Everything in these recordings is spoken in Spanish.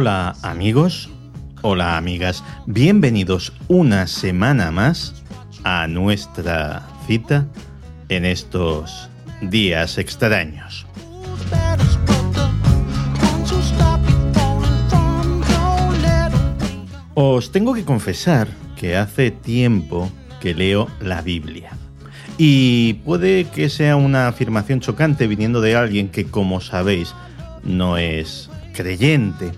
Hola amigos, hola amigas, bienvenidos una semana más a nuestra cita en estos días extraños. Os tengo que confesar que hace tiempo que leo la Biblia. Y puede que sea una afirmación chocante viniendo de alguien que, como sabéis, no es creyente.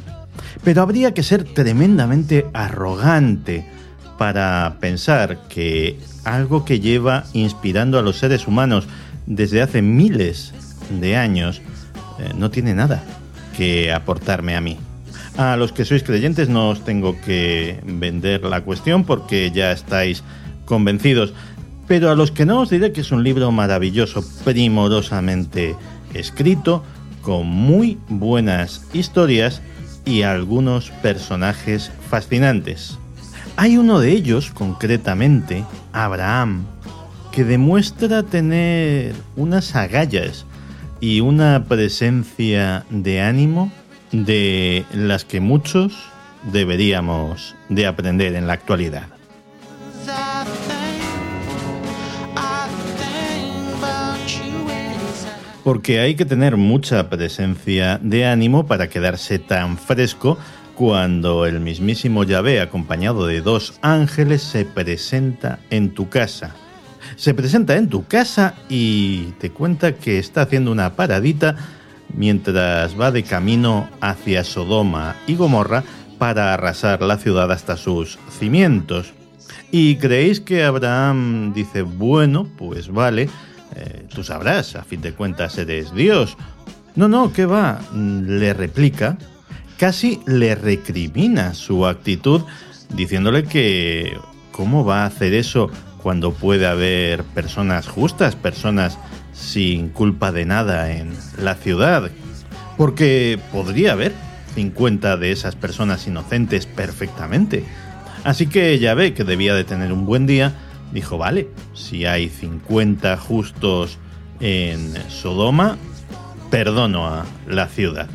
Pero habría que ser tremendamente arrogante para pensar que algo que lleva inspirando a los seres humanos desde hace miles de años eh, no tiene nada que aportarme a mí. A los que sois creyentes no os tengo que vender la cuestión porque ya estáis convencidos, pero a los que no os diré que es un libro maravilloso, primorosamente escrito, con muy buenas historias y algunos personajes fascinantes. Hay uno de ellos, concretamente, Abraham, que demuestra tener unas agallas y una presencia de ánimo de las que muchos deberíamos de aprender en la actualidad. Porque hay que tener mucha presencia de ánimo para quedarse tan fresco cuando el mismísimo Yahvé, acompañado de dos ángeles, se presenta en tu casa. Se presenta en tu casa y te cuenta que está haciendo una paradita mientras va de camino hacia Sodoma y Gomorra para arrasar la ciudad hasta sus cimientos. ¿Y creéis que Abraham dice, bueno, pues vale, eh, tú sabrás, a fin de cuentas eres Dios? No, no, ¿qué va? Le replica casi le recrimina su actitud diciéndole que cómo va a hacer eso cuando puede haber personas justas, personas sin culpa de nada en la ciudad. Porque podría haber 50 de esas personas inocentes perfectamente. Así que ya ve que debía de tener un buen día. Dijo, vale, si hay 50 justos en Sodoma, perdono a la ciudad.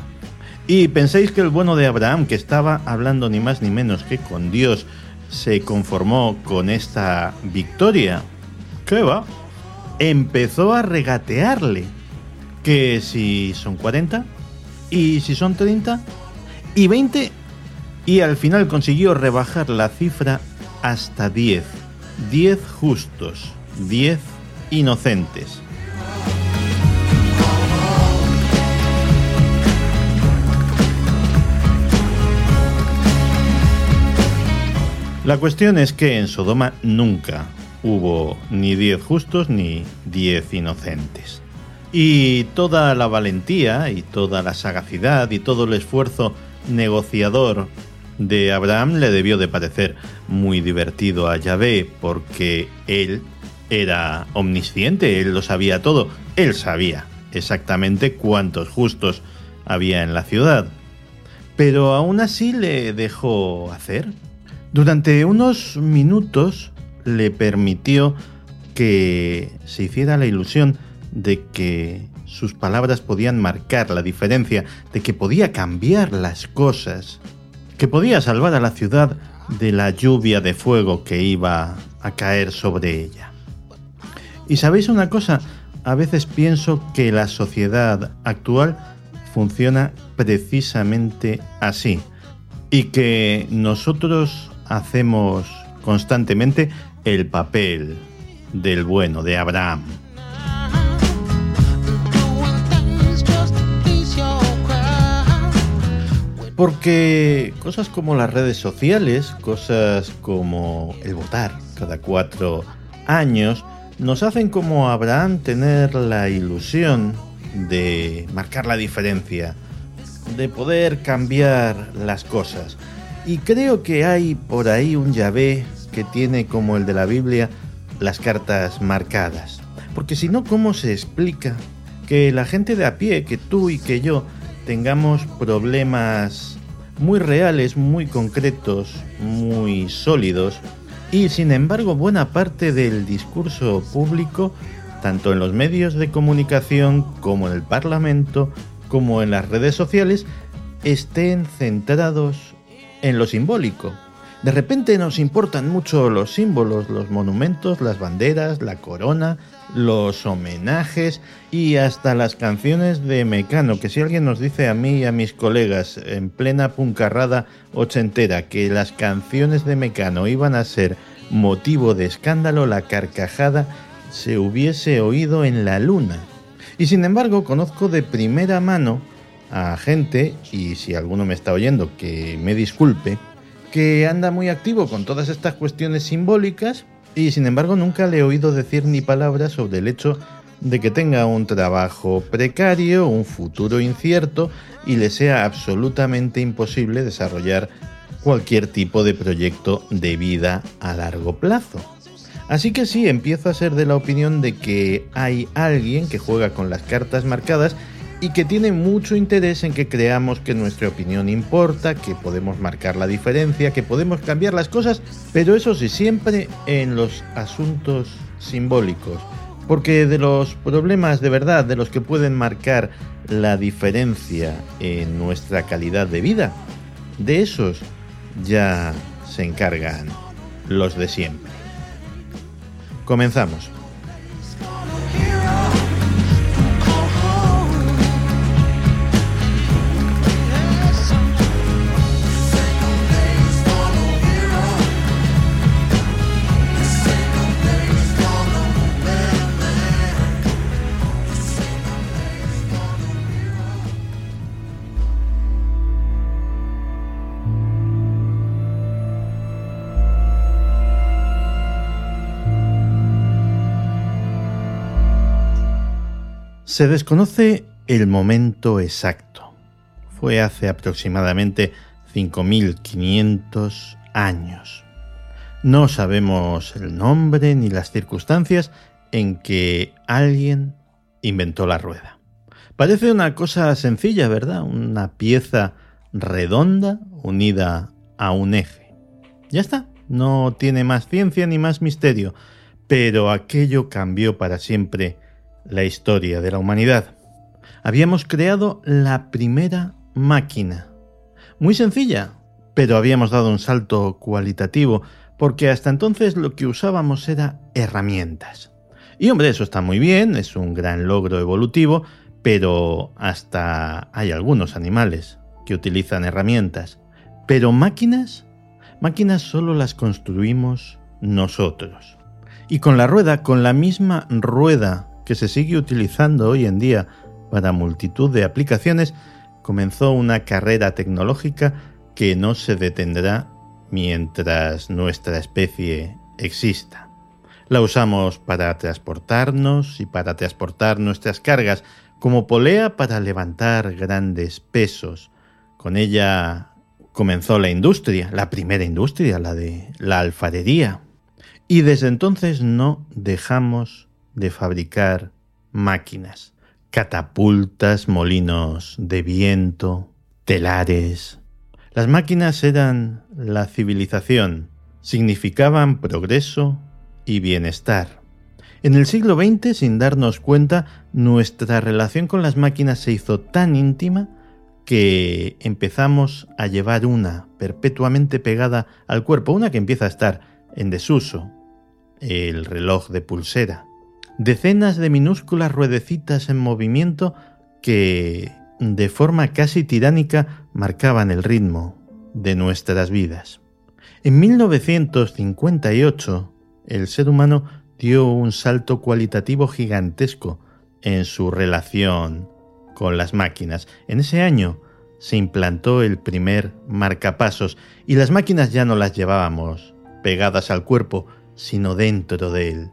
Y penséis que el bueno de Abraham, que estaba hablando ni más ni menos que con Dios, se conformó con esta victoria. ¿Qué va? Empezó a regatearle. Que si son 40, y si son 30, y 20, y al final consiguió rebajar la cifra hasta 10. 10 justos, 10 inocentes. La cuestión es que en Sodoma nunca hubo ni diez justos ni diez inocentes. Y toda la valentía y toda la sagacidad y todo el esfuerzo negociador de Abraham le debió de parecer muy divertido a Yahvé porque él era omnisciente, él lo sabía todo, él sabía exactamente cuántos justos había en la ciudad. Pero aún así le dejó hacer, durante unos minutos le permitió que se hiciera la ilusión de que sus palabras podían marcar la diferencia, de que podía cambiar las cosas, que podía salvar a la ciudad de la lluvia de fuego que iba a caer sobre ella. Y sabéis una cosa, a veces pienso que la sociedad actual funciona precisamente así y que nosotros hacemos constantemente el papel del bueno, de Abraham. Porque cosas como las redes sociales, cosas como el votar cada cuatro años, nos hacen como Abraham tener la ilusión de marcar la diferencia, de poder cambiar las cosas. Y creo que hay por ahí un Yahvé que tiene como el de la Biblia las cartas marcadas. Porque si no, ¿cómo se explica que la gente de a pie, que tú y que yo, tengamos problemas muy reales, muy concretos, muy sólidos, y sin embargo buena parte del discurso público, tanto en los medios de comunicación como en el Parlamento, como en las redes sociales, estén centrados en lo simbólico. De repente nos importan mucho los símbolos, los monumentos, las banderas, la corona, los homenajes y hasta las canciones de Mecano, que si alguien nos dice a mí y a mis colegas en plena puncarrada ochentera que las canciones de Mecano iban a ser motivo de escándalo, la carcajada se hubiese oído en la luna. Y sin embargo, conozco de primera mano a gente, y si alguno me está oyendo, que me disculpe, que anda muy activo con todas estas cuestiones simbólicas y sin embargo nunca le he oído decir ni palabra sobre el hecho de que tenga un trabajo precario, un futuro incierto y le sea absolutamente imposible desarrollar cualquier tipo de proyecto de vida a largo plazo. Así que sí, empiezo a ser de la opinión de que hay alguien que juega con las cartas marcadas y que tiene mucho interés en que creamos que nuestra opinión importa, que podemos marcar la diferencia, que podemos cambiar las cosas, pero eso sí, siempre en los asuntos simbólicos. Porque de los problemas de verdad, de los que pueden marcar la diferencia en nuestra calidad de vida, de esos ya se encargan los de siempre. Comenzamos. Se desconoce el momento exacto. Fue hace aproximadamente 5.500 años. No sabemos el nombre ni las circunstancias en que alguien inventó la rueda. Parece una cosa sencilla, ¿verdad? Una pieza redonda unida a un eje. Ya está, no tiene más ciencia ni más misterio, pero aquello cambió para siempre la historia de la humanidad. Habíamos creado la primera máquina. Muy sencilla, pero habíamos dado un salto cualitativo, porque hasta entonces lo que usábamos era herramientas. Y hombre, eso está muy bien, es un gran logro evolutivo, pero hasta hay algunos animales que utilizan herramientas. Pero máquinas, máquinas solo las construimos nosotros. Y con la rueda, con la misma rueda que se sigue utilizando hoy en día para multitud de aplicaciones, comenzó una carrera tecnológica que no se detendrá mientras nuestra especie exista. La usamos para transportarnos y para transportar nuestras cargas, como polea para levantar grandes pesos. Con ella comenzó la industria, la primera industria, la de la alfarería. Y desde entonces no dejamos de fabricar máquinas, catapultas, molinos de viento, telares. Las máquinas eran la civilización, significaban progreso y bienestar. En el siglo XX, sin darnos cuenta, nuestra relación con las máquinas se hizo tan íntima que empezamos a llevar una perpetuamente pegada al cuerpo, una que empieza a estar en desuso, el reloj de pulsera decenas de minúsculas ruedecitas en movimiento que, de forma casi tiránica, marcaban el ritmo de nuestras vidas. En 1958, el ser humano dio un salto cualitativo gigantesco en su relación con las máquinas. En ese año se implantó el primer marcapasos y las máquinas ya no las llevábamos pegadas al cuerpo, sino dentro de él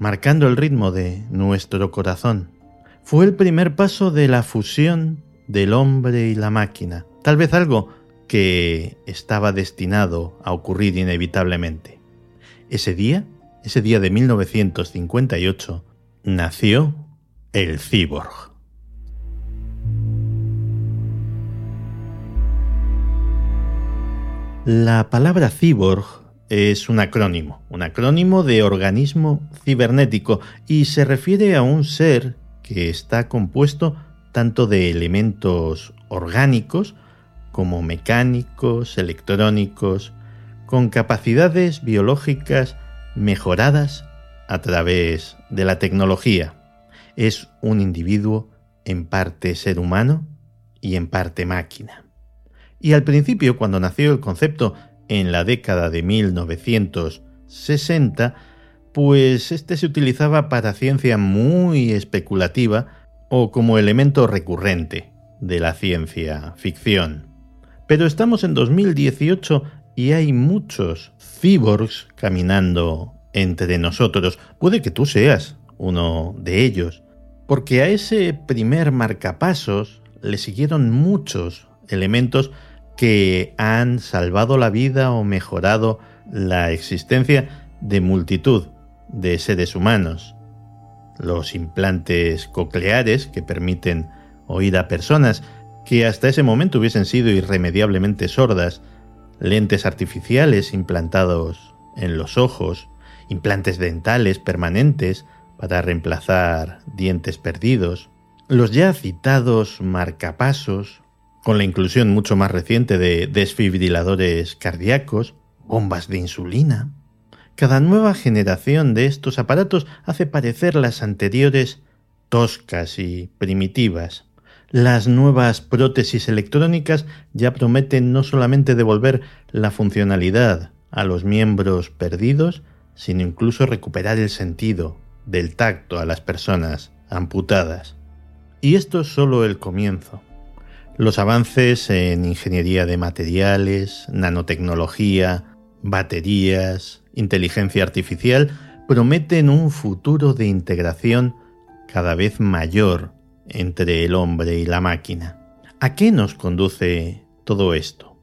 marcando el ritmo de nuestro corazón. Fue el primer paso de la fusión del hombre y la máquina, tal vez algo que estaba destinado a ocurrir inevitablemente. Ese día, ese día de 1958, nació el cyborg. La palabra cyborg es un acrónimo, un acrónimo de organismo cibernético y se refiere a un ser que está compuesto tanto de elementos orgánicos como mecánicos, electrónicos, con capacidades biológicas mejoradas a través de la tecnología. Es un individuo en parte ser humano y en parte máquina. Y al principio, cuando nació el concepto en la década de 1960, pues este se utilizaba para ciencia muy especulativa o como elemento recurrente de la ciencia ficción. Pero estamos en 2018 y hay muchos cyborgs caminando entre nosotros. Puede que tú seas uno de ellos, porque a ese primer marcapasos le siguieron muchos elementos que han salvado la vida o mejorado la existencia de multitud de seres humanos. Los implantes cocleares que permiten oír a personas que hasta ese momento hubiesen sido irremediablemente sordas, lentes artificiales implantados en los ojos, implantes dentales permanentes para reemplazar dientes perdidos, los ya citados marcapasos, con la inclusión mucho más reciente de desfibriladores cardíacos, bombas de insulina. Cada nueva generación de estos aparatos hace parecer las anteriores toscas y primitivas. Las nuevas prótesis electrónicas ya prometen no solamente devolver la funcionalidad a los miembros perdidos, sino incluso recuperar el sentido del tacto a las personas amputadas. Y esto es solo el comienzo. Los avances en ingeniería de materiales, nanotecnología, baterías, inteligencia artificial prometen un futuro de integración cada vez mayor entre el hombre y la máquina. ¿A qué nos conduce todo esto?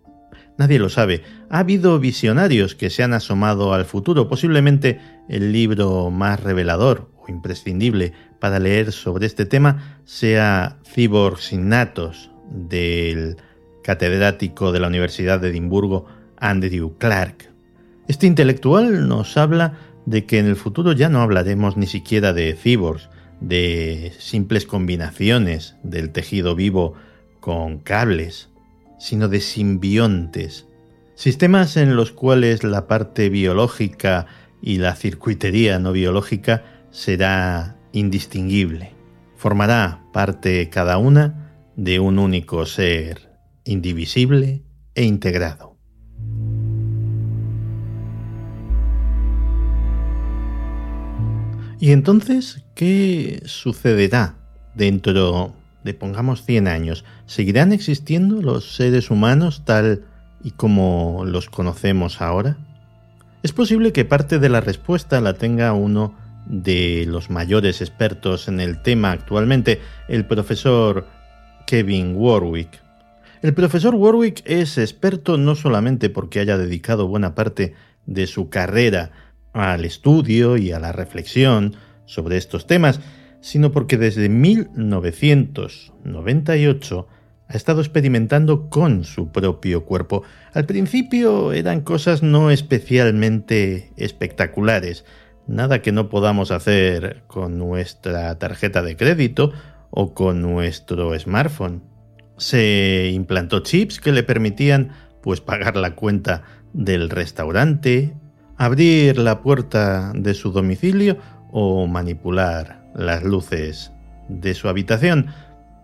Nadie lo sabe. Ha habido visionarios que se han asomado al futuro. Posiblemente el libro más revelador o imprescindible para leer sobre este tema sea Cyborgs Innatos del catedrático de la Universidad de Edimburgo Andrew Clark. Este intelectual nos habla de que en el futuro ya no hablaremos ni siquiera de cyborgs, de simples combinaciones del tejido vivo con cables, sino de simbiontes, sistemas en los cuales la parte biológica y la circuitería no biológica será indistinguible. Formará parte cada una de un único ser indivisible e integrado. Y entonces, ¿qué sucederá dentro de, pongamos, 100 años? ¿Seguirán existiendo los seres humanos tal y como los conocemos ahora? Es posible que parte de la respuesta la tenga uno de los mayores expertos en el tema actualmente, el profesor Kevin Warwick. El profesor Warwick es experto no solamente porque haya dedicado buena parte de su carrera al estudio y a la reflexión sobre estos temas, sino porque desde 1998 ha estado experimentando con su propio cuerpo. Al principio eran cosas no especialmente espectaculares, nada que no podamos hacer con nuestra tarjeta de crédito o con nuestro smartphone. Se implantó chips que le permitían pues pagar la cuenta del restaurante, abrir la puerta de su domicilio o manipular las luces de su habitación.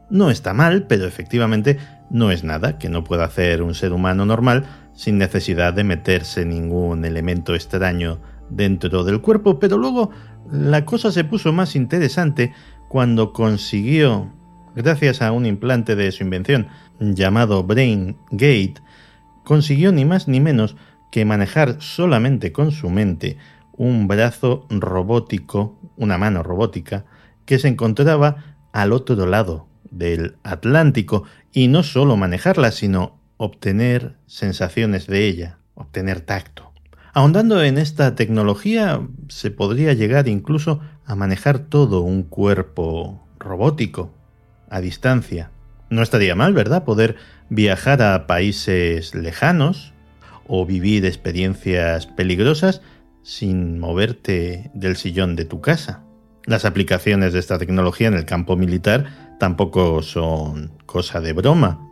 No está mal, pero efectivamente no es nada que no pueda hacer un ser humano normal sin necesidad de meterse ningún elemento extraño dentro del cuerpo, pero luego la cosa se puso más interesante cuando consiguió, gracias a un implante de su invención llamado Brain Gate, consiguió ni más ni menos que manejar solamente con su mente un brazo robótico, una mano robótica, que se encontraba al otro lado del Atlántico, y no solo manejarla, sino obtener sensaciones de ella, obtener tacto. Ahondando en esta tecnología, se podría llegar incluso a manejar todo un cuerpo robótico, a distancia. No estaría mal, ¿verdad? Poder viajar a países lejanos o vivir experiencias peligrosas sin moverte del sillón de tu casa. Las aplicaciones de esta tecnología en el campo militar tampoco son cosa de broma.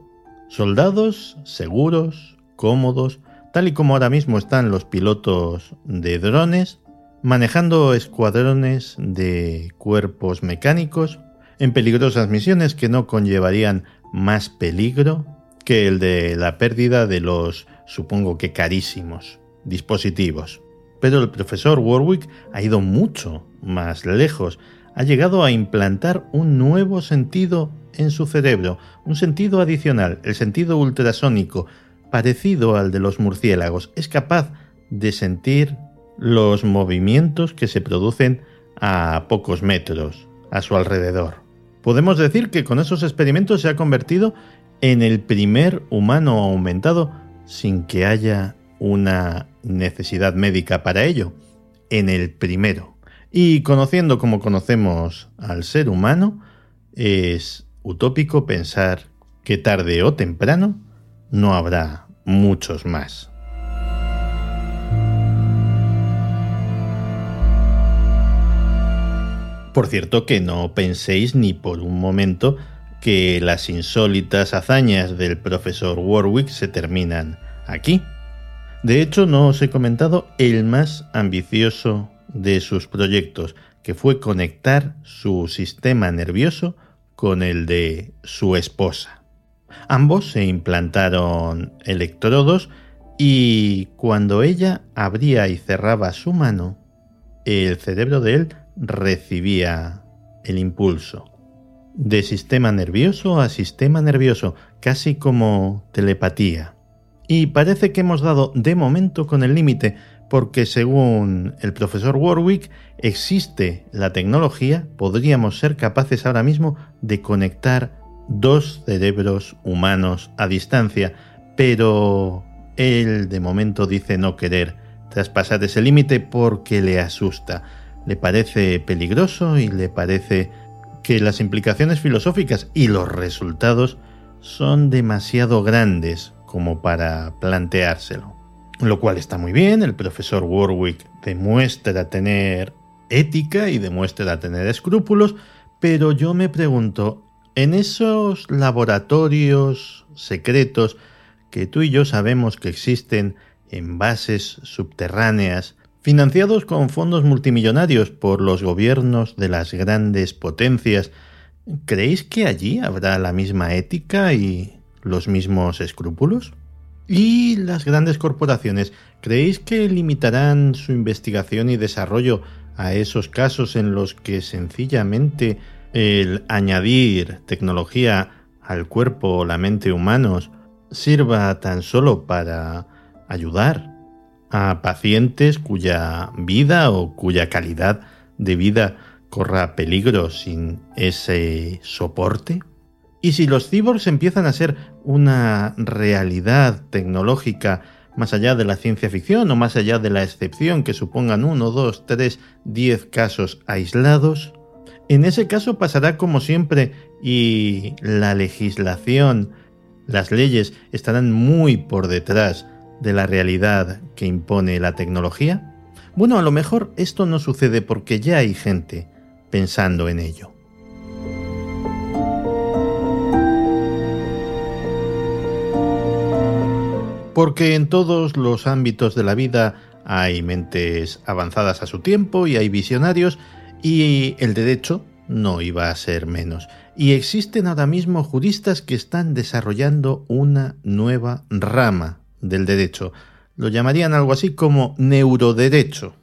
Soldados seguros, cómodos, tal y como ahora mismo están los pilotos de drones, manejando escuadrones de cuerpos mecánicos en peligrosas misiones que no conllevarían más peligro que el de la pérdida de los, supongo que carísimos, dispositivos. Pero el profesor Warwick ha ido mucho más lejos, ha llegado a implantar un nuevo sentido en su cerebro, un sentido adicional, el sentido ultrasónico, parecido al de los murciélagos. Es capaz de sentir los movimientos que se producen a pocos metros a su alrededor. Podemos decir que con esos experimentos se ha convertido en el primer humano aumentado sin que haya una necesidad médica para ello. En el primero. Y conociendo como conocemos al ser humano, es utópico pensar que tarde o temprano no habrá muchos más. Por cierto que no penséis ni por un momento que las insólitas hazañas del profesor Warwick se terminan aquí. De hecho, no os he comentado el más ambicioso de sus proyectos, que fue conectar su sistema nervioso con el de su esposa. Ambos se implantaron electrodos y cuando ella abría y cerraba su mano, el cerebro de él recibía el impulso de sistema nervioso a sistema nervioso, casi como telepatía. Y parece que hemos dado de momento con el límite, porque según el profesor Warwick, existe la tecnología, podríamos ser capaces ahora mismo de conectar dos cerebros humanos a distancia, pero él de momento dice no querer traspasar ese límite porque le asusta, le parece peligroso y le parece que las implicaciones filosóficas y los resultados son demasiado grandes como para planteárselo. Lo cual está muy bien, el profesor Warwick demuestra tener ética y demuestra tener escrúpulos, pero yo me pregunto, en esos laboratorios secretos que tú y yo sabemos que existen en bases subterráneas, financiados con fondos multimillonarios por los gobiernos de las grandes potencias, ¿creéis que allí habrá la misma ética y los mismos escrúpulos? ¿Y las grandes corporaciones? ¿Creéis que limitarán su investigación y desarrollo a esos casos en los que sencillamente el añadir tecnología al cuerpo o la mente humanos sirva tan solo para ayudar a pacientes cuya vida o cuya calidad de vida corra peligro sin ese soporte? Y si los cyborgs empiezan a ser una realidad tecnológica más allá de la ciencia ficción o más allá de la excepción que supongan uno, dos, tres, diez casos aislados, en ese caso pasará como siempre y la legislación, las leyes estarán muy por detrás de la realidad que impone la tecnología. Bueno, a lo mejor esto no sucede porque ya hay gente pensando en ello. Porque en todos los ámbitos de la vida hay mentes avanzadas a su tiempo y hay visionarios y el derecho no iba a ser menos. Y existen ahora mismo juristas que están desarrollando una nueva rama del derecho. Lo llamarían algo así como neuroderecho.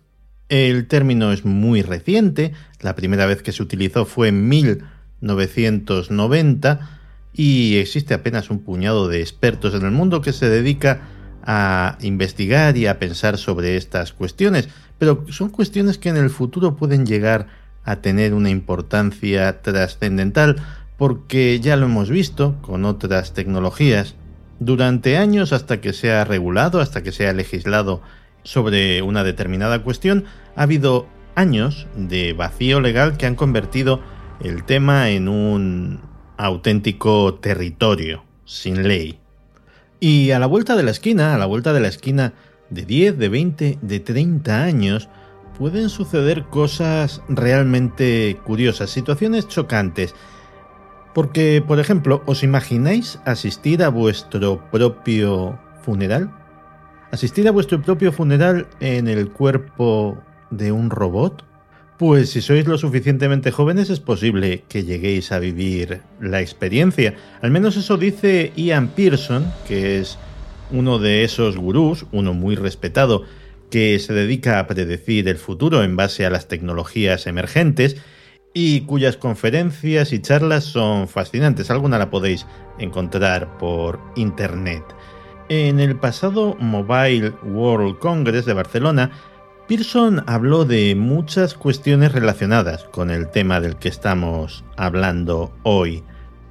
El término es muy reciente, la primera vez que se utilizó fue en 1990 y existe apenas un puñado de expertos en el mundo que se dedica a investigar y a pensar sobre estas cuestiones, pero son cuestiones que en el futuro pueden llegar a tener una importancia trascendental porque ya lo hemos visto con otras tecnologías durante años hasta que se ha regulado, hasta que se ha legislado sobre una determinada cuestión, ha habido años de vacío legal que han convertido el tema en un auténtico territorio sin ley. Y a la vuelta de la esquina, a la vuelta de la esquina de 10, de 20, de 30 años, pueden suceder cosas realmente curiosas, situaciones chocantes. Porque, por ejemplo, ¿os imagináis asistir a vuestro propio funeral? ¿Asistir a vuestro propio funeral en el cuerpo de un robot? Pues si sois lo suficientemente jóvenes es posible que lleguéis a vivir la experiencia. Al menos eso dice Ian Pearson, que es uno de esos gurús, uno muy respetado, que se dedica a predecir el futuro en base a las tecnologías emergentes y cuyas conferencias y charlas son fascinantes. Alguna la podéis encontrar por internet. En el pasado Mobile World Congress de Barcelona, Pearson habló de muchas cuestiones relacionadas con el tema del que estamos hablando hoy.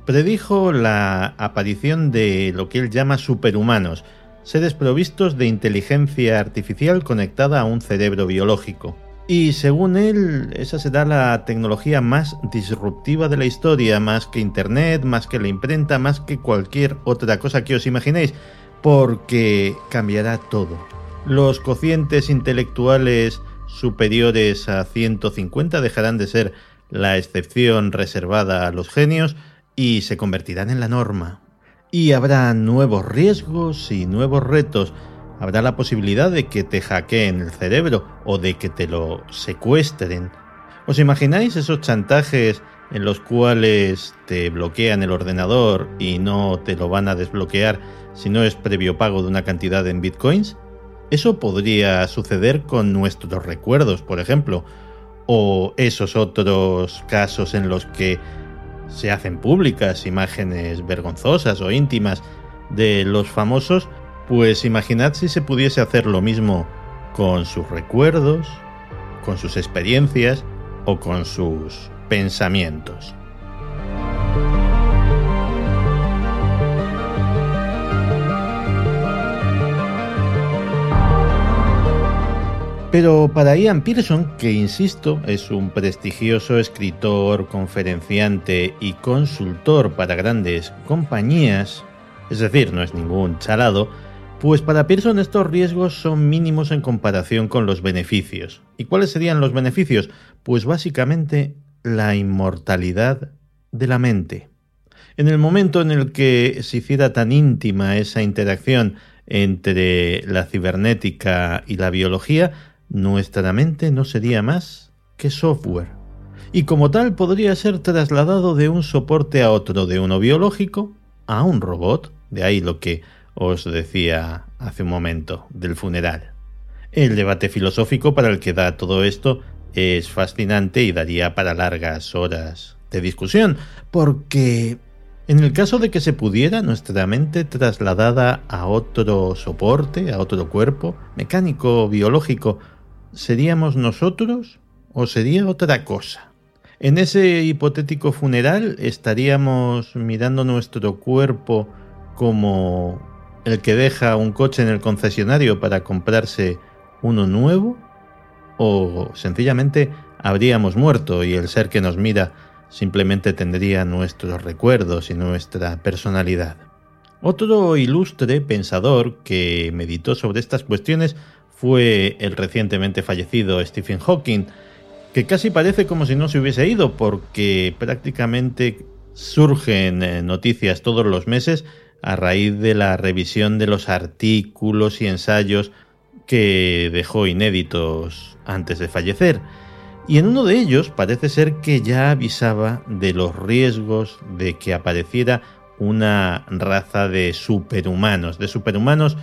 Predijo la aparición de lo que él llama superhumanos, seres provistos de inteligencia artificial conectada a un cerebro biológico. Y según él, esa será la tecnología más disruptiva de la historia, más que Internet, más que la imprenta, más que cualquier otra cosa que os imaginéis, porque cambiará todo. Los cocientes intelectuales superiores a 150 dejarán de ser la excepción reservada a los genios y se convertirán en la norma. Y habrá nuevos riesgos y nuevos retos. Habrá la posibilidad de que te hackeen el cerebro o de que te lo secuestren. ¿Os imagináis esos chantajes en los cuales te bloquean el ordenador y no te lo van a desbloquear si no es previo pago de una cantidad en bitcoins? Eso podría suceder con nuestros recuerdos, por ejemplo, o esos otros casos en los que se hacen públicas imágenes vergonzosas o íntimas de los famosos, pues imaginad si se pudiese hacer lo mismo con sus recuerdos, con sus experiencias o con sus pensamientos. Pero para Ian Pearson, que insisto, es un prestigioso escritor, conferenciante y consultor para grandes compañías, es decir, no es ningún chalado, pues para Pearson estos riesgos son mínimos en comparación con los beneficios. ¿Y cuáles serían los beneficios? Pues básicamente la inmortalidad de la mente. En el momento en el que se hiciera tan íntima esa interacción entre la cibernética y la biología, nuestra mente no sería más que software, y como tal podría ser trasladado de un soporte a otro, de uno biológico a un robot, de ahí lo que os decía hace un momento del funeral. El debate filosófico para el que da todo esto es fascinante y daría para largas horas de discusión, porque en el caso de que se pudiera nuestra mente trasladada a otro soporte, a otro cuerpo, mecánico, biológico, ¿seríamos nosotros o sería otra cosa? En ese hipotético funeral estaríamos mirando nuestro cuerpo como el que deja un coche en el concesionario para comprarse uno nuevo o sencillamente habríamos muerto y el ser que nos mira simplemente tendría nuestros recuerdos y nuestra personalidad. Otro ilustre pensador que meditó sobre estas cuestiones fue el recientemente fallecido Stephen Hawking, que casi parece como si no se hubiese ido porque prácticamente surgen eh, noticias todos los meses a raíz de la revisión de los artículos y ensayos que dejó inéditos antes de fallecer. Y en uno de ellos parece ser que ya avisaba de los riesgos de que apareciera una raza de superhumanos, de superhumanos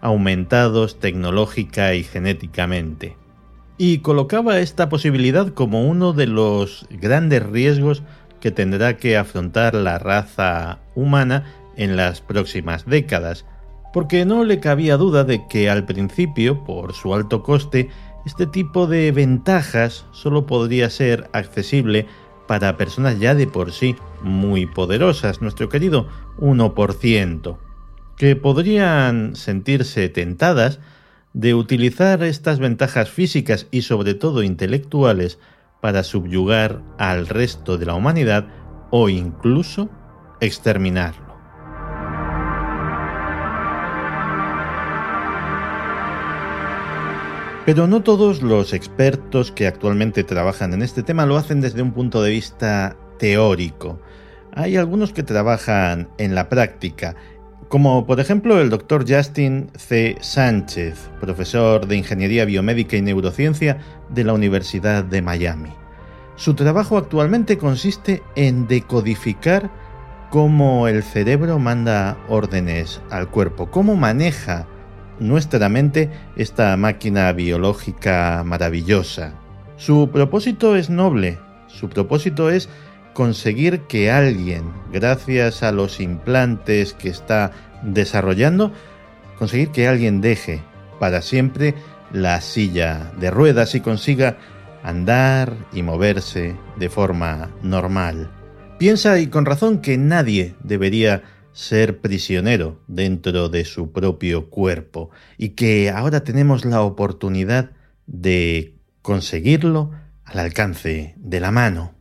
aumentados tecnológica y genéticamente. Y colocaba esta posibilidad como uno de los grandes riesgos que tendrá que afrontar la raza humana en las próximas décadas, porque no le cabía duda de que al principio, por su alto coste, este tipo de ventajas solo podría ser accesible para personas ya de por sí muy poderosas, nuestro querido 1% que podrían sentirse tentadas de utilizar estas ventajas físicas y sobre todo intelectuales para subyugar al resto de la humanidad o incluso exterminarlo. Pero no todos los expertos que actualmente trabajan en este tema lo hacen desde un punto de vista teórico. hay algunos que trabajan en la práctica, como por ejemplo el doctor Justin C. Sánchez, profesor de Ingeniería Biomédica y Neurociencia de la Universidad de Miami. Su trabajo actualmente consiste en decodificar cómo el cerebro manda órdenes al cuerpo, cómo maneja nuestra mente esta máquina biológica maravillosa. Su propósito es noble, su propósito es conseguir que alguien, gracias a los implantes que está desarrollando, conseguir que alguien deje para siempre la silla de ruedas y consiga andar y moverse de forma normal. Piensa y con razón que nadie debería ser prisionero dentro de su propio cuerpo y que ahora tenemos la oportunidad de conseguirlo al alcance de la mano.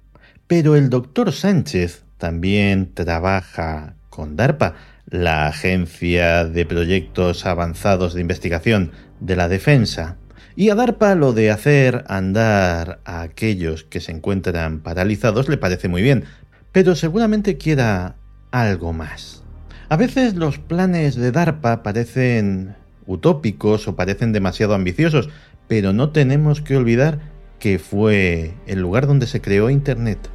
Pero el doctor Sánchez también trabaja con DARPA, la Agencia de Proyectos Avanzados de Investigación de la Defensa, y a DARPA lo de hacer andar a aquellos que se encuentran paralizados le parece muy bien, pero seguramente quiera algo más. A veces los planes de DARPA parecen utópicos o parecen demasiado ambiciosos, pero no tenemos que olvidar que fue el lugar donde se creó Internet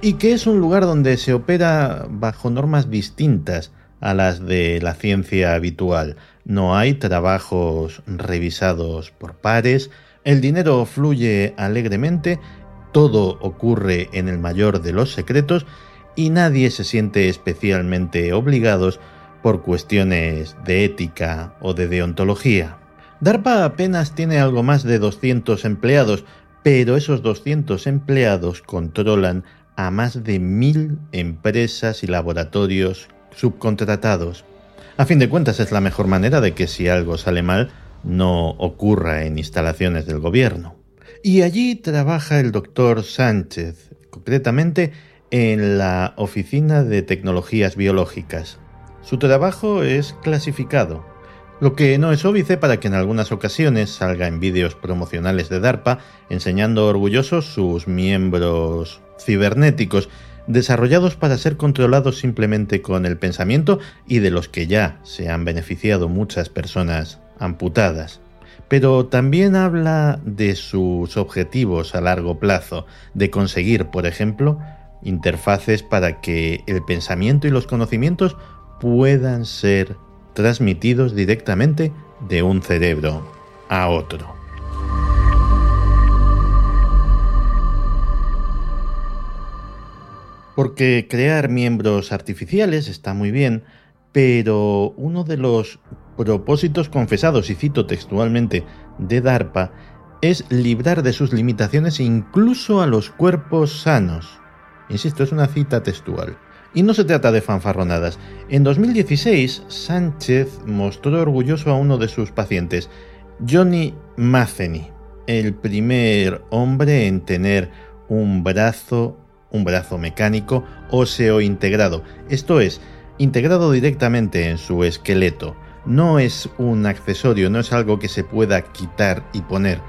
y que es un lugar donde se opera bajo normas distintas a las de la ciencia habitual. No hay trabajos revisados por pares, el dinero fluye alegremente, todo ocurre en el mayor de los secretos y nadie se siente especialmente obligados por cuestiones de ética o de deontología. DARPA apenas tiene algo más de 200 empleados, pero esos 200 empleados controlan a más de mil empresas y laboratorios subcontratados. A fin de cuentas es la mejor manera de que si algo sale mal no ocurra en instalaciones del gobierno. Y allí trabaja el doctor Sánchez, concretamente en la Oficina de Tecnologías Biológicas. Su trabajo es clasificado, lo que no es óbice para que en algunas ocasiones salga en vídeos promocionales de DARPA enseñando orgullosos sus miembros cibernéticos desarrollados para ser controlados simplemente con el pensamiento y de los que ya se han beneficiado muchas personas amputadas. Pero también habla de sus objetivos a largo plazo, de conseguir, por ejemplo, interfaces para que el pensamiento y los conocimientos puedan ser transmitidos directamente de un cerebro a otro. Porque crear miembros artificiales está muy bien, pero uno de los propósitos confesados, y cito textualmente, de DARPA, es librar de sus limitaciones incluso a los cuerpos sanos. Insisto, es una cita textual. Y no se trata de fanfarronadas. En 2016, Sánchez mostró orgulloso a uno de sus pacientes, Johnny Matheny, el primer hombre en tener un brazo un brazo mecánico óseo integrado, esto es, integrado directamente en su esqueleto. No es un accesorio, no es algo que se pueda quitar y poner,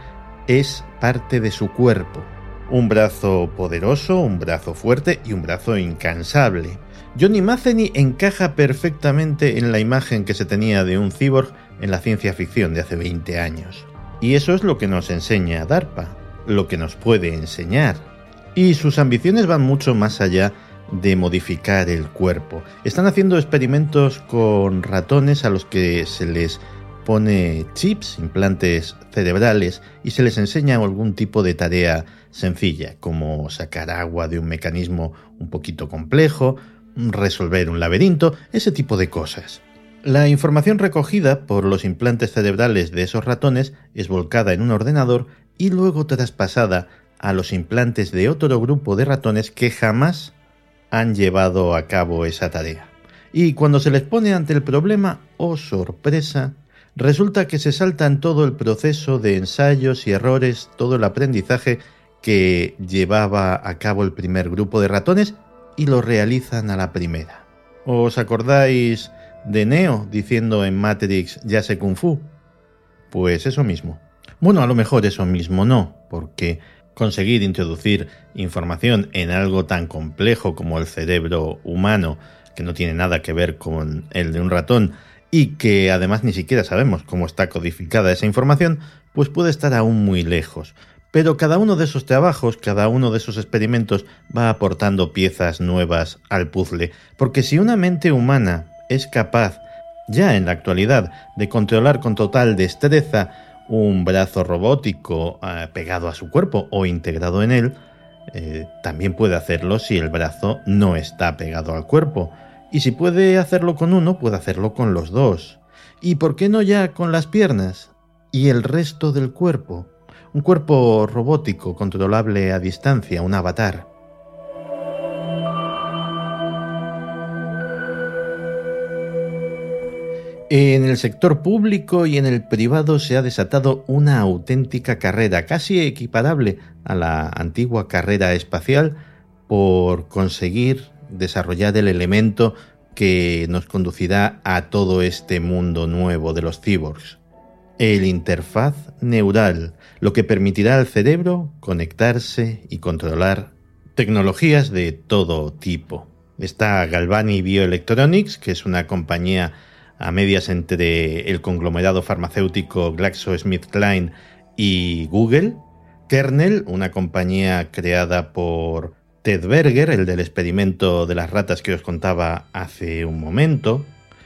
es parte de su cuerpo. Un brazo poderoso, un brazo fuerte y un brazo incansable. Johnny Matheny encaja perfectamente en la imagen que se tenía de un cyborg en la ciencia ficción de hace 20 años. Y eso es lo que nos enseña DARPA, lo que nos puede enseñar y sus ambiciones van mucho más allá de modificar el cuerpo. Están haciendo experimentos con ratones a los que se les pone chips, implantes cerebrales, y se les enseña algún tipo de tarea sencilla, como sacar agua de un mecanismo un poquito complejo, resolver un laberinto, ese tipo de cosas. La información recogida por los implantes cerebrales de esos ratones es volcada en un ordenador y luego traspasada a los implantes de otro grupo de ratones que jamás han llevado a cabo esa tarea. Y cuando se les pone ante el problema, oh sorpresa, resulta que se saltan todo el proceso de ensayos y errores, todo el aprendizaje que llevaba a cabo el primer grupo de ratones y lo realizan a la primera. ¿Os acordáis de Neo diciendo en Matrix ya sé kung fu? Pues eso mismo. Bueno, a lo mejor eso mismo no, porque conseguir introducir información en algo tan complejo como el cerebro humano, que no tiene nada que ver con el de un ratón, y que además ni siquiera sabemos cómo está codificada esa información, pues puede estar aún muy lejos. Pero cada uno de esos trabajos, cada uno de esos experimentos va aportando piezas nuevas al puzzle, porque si una mente humana es capaz, ya en la actualidad, de controlar con total destreza un brazo robótico eh, pegado a su cuerpo o integrado en él, eh, también puede hacerlo si el brazo no está pegado al cuerpo. Y si puede hacerlo con uno, puede hacerlo con los dos. ¿Y por qué no ya con las piernas? ¿Y el resto del cuerpo? Un cuerpo robótico controlable a distancia, un avatar. En el sector público y en el privado se ha desatado una auténtica carrera, casi equiparable a la antigua carrera espacial, por conseguir desarrollar el elemento que nos conducirá a todo este mundo nuevo de los cyborgs. El interfaz neural, lo que permitirá al cerebro conectarse y controlar tecnologías de todo tipo. Está Galvani Bioelectronics, que es una compañía a medias entre el conglomerado farmacéutico GlaxoSmithKline y Google. Kernel, una compañía creada por Ted Berger, el del experimento de las ratas que os contaba hace un momento.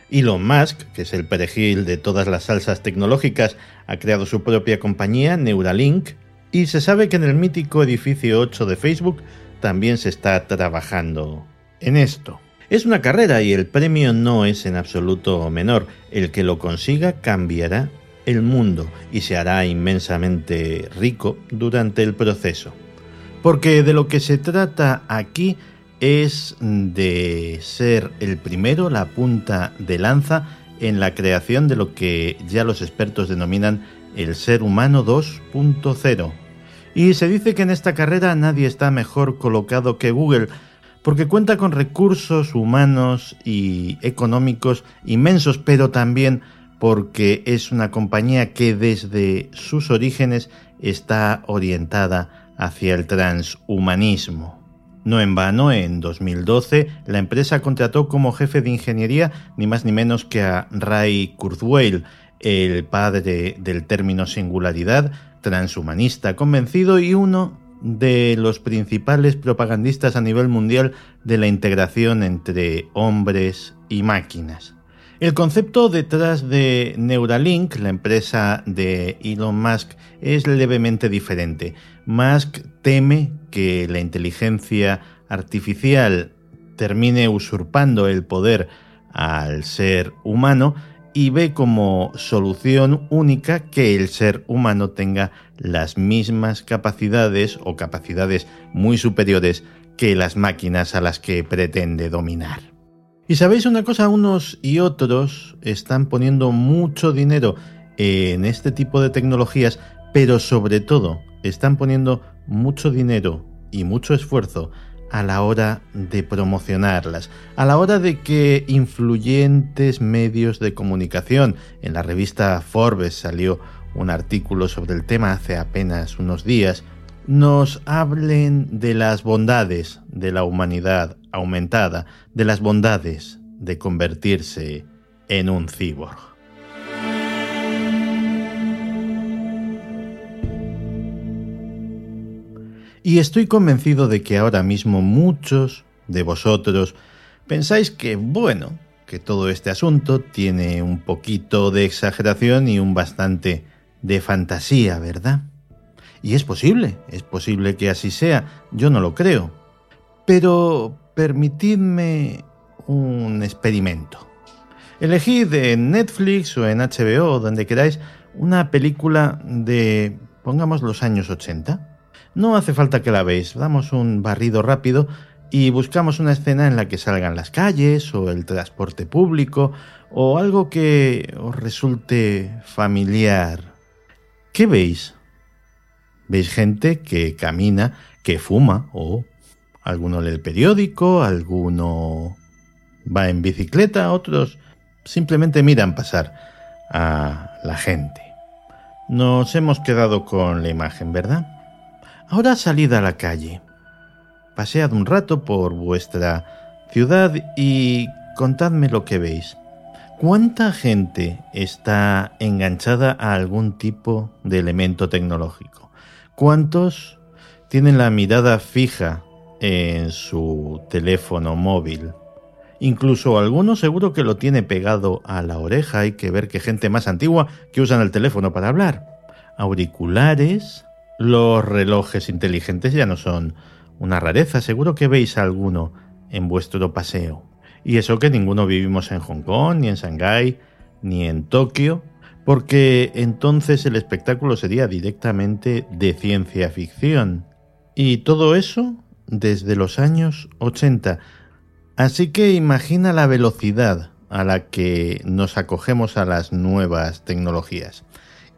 Elon Musk, que es el perejil de todas las salsas tecnológicas, ha creado su propia compañía, Neuralink, y se sabe que en el mítico edificio 8 de Facebook también se está trabajando en esto. Es una carrera y el premio no es en absoluto menor. El que lo consiga cambiará el mundo y se hará inmensamente rico durante el proceso. Porque de lo que se trata aquí es de ser el primero, la punta de lanza en la creación de lo que ya los expertos denominan el ser humano 2.0. Y se dice que en esta carrera nadie está mejor colocado que Google, porque cuenta con recursos humanos y económicos inmensos, pero también porque es una compañía que desde sus orígenes está orientada hacia el transhumanismo. No en vano, en 2012, la empresa contrató como jefe de ingeniería ni más ni menos que a Ray Kurzweil, el padre del término singularidad, transhumanista convencido y uno de los principales propagandistas a nivel mundial de la integración entre hombres y máquinas. El concepto detrás de Neuralink, la empresa de Elon Musk, es levemente diferente. Musk teme que la inteligencia artificial termine usurpando el poder al ser humano y ve como solución única que el ser humano tenga las mismas capacidades o capacidades muy superiores que las máquinas a las que pretende dominar. Y sabéis una cosa, unos y otros están poniendo mucho dinero en este tipo de tecnologías, pero sobre todo están poniendo mucho dinero y mucho esfuerzo a la hora de promocionarlas, a la hora de que influyentes medios de comunicación, en la revista Forbes salió un artículo sobre el tema hace apenas unos días, nos hablen de las bondades de la humanidad aumentada, de las bondades de convertirse en un cyborg. Y estoy convencido de que ahora mismo muchos de vosotros pensáis que, bueno, que todo este asunto tiene un poquito de exageración y un bastante de fantasía, ¿verdad? Y es posible, es posible que así sea, yo no lo creo. Pero permitidme un experimento. Elegid en Netflix o en HBO, donde queráis, una película de, pongamos, los años 80. No hace falta que la veáis, damos un barrido rápido y buscamos una escena en la que salgan las calles o el transporte público o algo que os resulte familiar. ¿Qué veis? Veis gente que camina, que fuma, o alguno lee el periódico, alguno va en bicicleta, otros simplemente miran pasar a la gente. Nos hemos quedado con la imagen, ¿verdad? Ahora salid a la calle. Pasead un rato por vuestra ciudad y contadme lo que veis. ¿Cuánta gente está enganchada a algún tipo de elemento tecnológico? ¿Cuántos tienen la mirada fija en su teléfono móvil? Incluso algunos seguro que lo tiene pegado a la oreja. Hay que ver que gente más antigua que usan el teléfono para hablar. Auriculares, los relojes inteligentes ya no son una rareza. Seguro que veis alguno en vuestro paseo. Y eso que ninguno vivimos en Hong Kong, ni en Shanghái, ni en Tokio, porque entonces el espectáculo sería directamente de ciencia ficción. Y todo eso desde los años 80. Así que imagina la velocidad a la que nos acogemos a las nuevas tecnologías.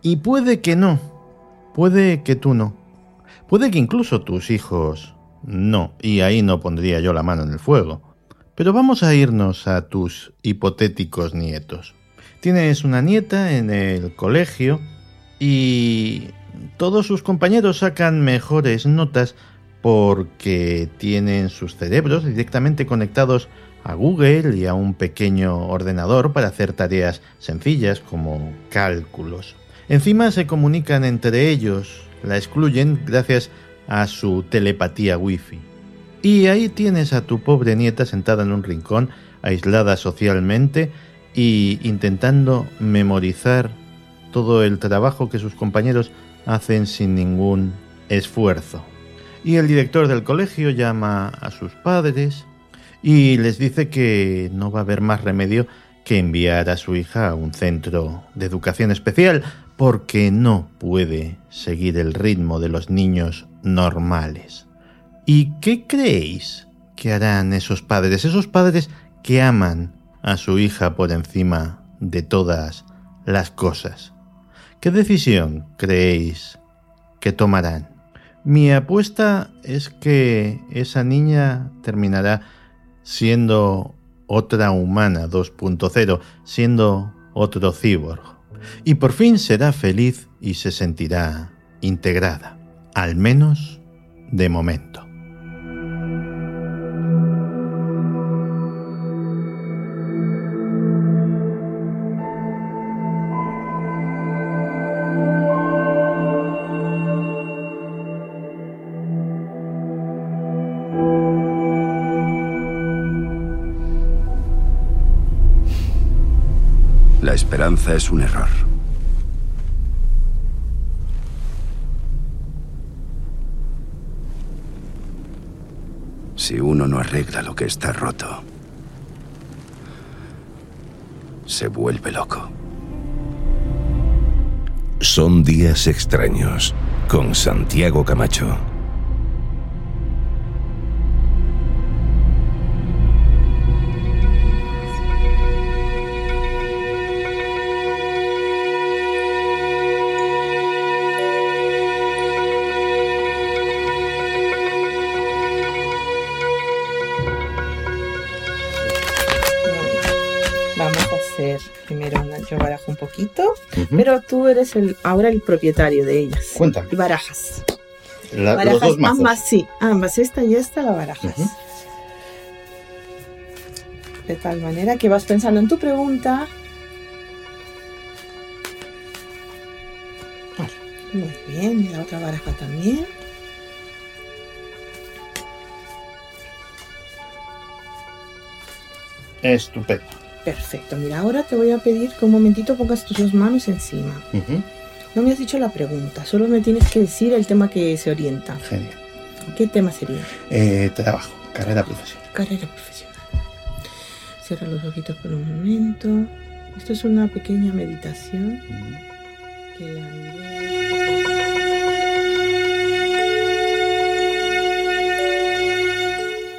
Y puede que no, puede que tú no, puede que incluso tus hijos no, y ahí no pondría yo la mano en el fuego. Pero vamos a irnos a tus hipotéticos nietos. Tienes una nieta en el colegio y todos sus compañeros sacan mejores notas porque tienen sus cerebros directamente conectados a Google y a un pequeño ordenador para hacer tareas sencillas como cálculos. Encima se comunican entre ellos, la excluyen gracias a su telepatía wifi. Y ahí tienes a tu pobre nieta sentada en un rincón, aislada socialmente y intentando memorizar todo el trabajo que sus compañeros hacen sin ningún esfuerzo. Y el director del colegio llama a sus padres y les dice que no va a haber más remedio que enviar a su hija a un centro de educación especial porque no puede seguir el ritmo de los niños normales. ¿Y qué creéis que harán esos padres? Esos padres que aman a su hija por encima de todas las cosas. ¿Qué decisión creéis que tomarán? Mi apuesta es que esa niña terminará siendo otra humana 2.0, siendo otro cyborg. Y por fin será feliz y se sentirá integrada, al menos de momento. Esperanza es un error. Si uno no arregla lo que está roto, se vuelve loco. Son días extraños con Santiago Camacho. Pero tú eres el ahora el propietario de ellas. Cuéntame. Y barajas. barajas los dos mazos. Ambas, sí, ambas, esta y esta la barajas. De tal manera que vas pensando en tu pregunta. Muy bien, y la otra baraja también. Estupendo. Perfecto, mira, ahora te voy a pedir que un momentito pongas tus dos manos encima. No me has dicho la pregunta, solo me tienes que decir el tema que se orienta. Genial. ¿Qué tema sería? Eh, trabajo, carrera profesional. Carrera profesional. Cierra los ojitos por un momento. Esto es una pequeña meditación que la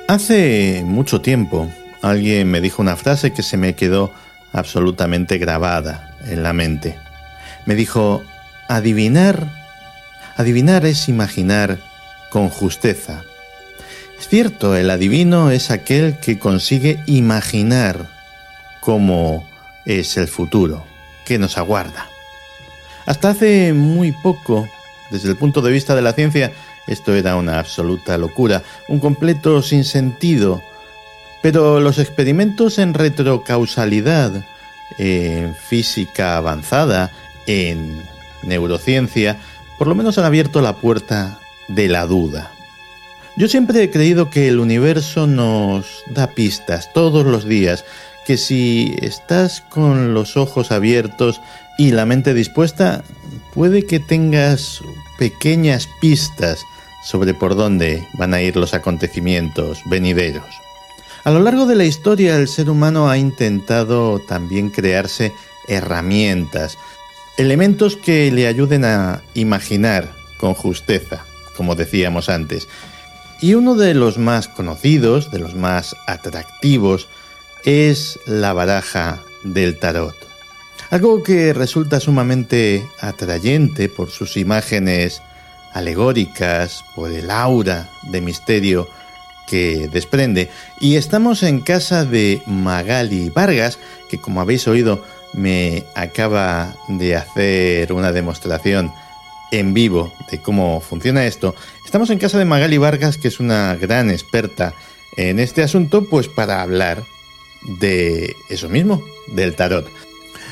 Hace mucho tiempo alguien me dijo una frase que se me quedó absolutamente grabada en la mente. Me dijo, adivinar, adivinar es imaginar con justeza. Es cierto, el adivino es aquel que consigue imaginar cómo es el futuro, que nos aguarda. Hasta hace muy poco, desde el punto de vista de la ciencia, Esto era una absoluta locura, un completo sinsentido. Pero los experimentos en retrocausalidad, en física avanzada, en neurociencia, por lo menos han abierto la puerta de la duda. Yo siempre he creído que el universo nos da pistas todos los días, que si estás con los ojos abiertos y la mente dispuesta, puede que tengas pequeñas pistas sobre por dónde van a ir los acontecimientos venideros. A lo largo de la historia el ser humano ha intentado también crearse herramientas, elementos que le ayuden a imaginar con justeza, como decíamos antes. Y uno de los más conocidos, de los más atractivos, es la baraja del tarot. Algo que resulta sumamente atrayente por sus imágenes alegóricas, por el aura de misterio que desprende. Y estamos en casa de Magali Vargas, que como habéis oído me acaba de hacer una demostración en vivo de cómo funciona esto. Estamos en casa de Magali Vargas, que es una gran experta en este asunto, pues para hablar de eso mismo, del tarot.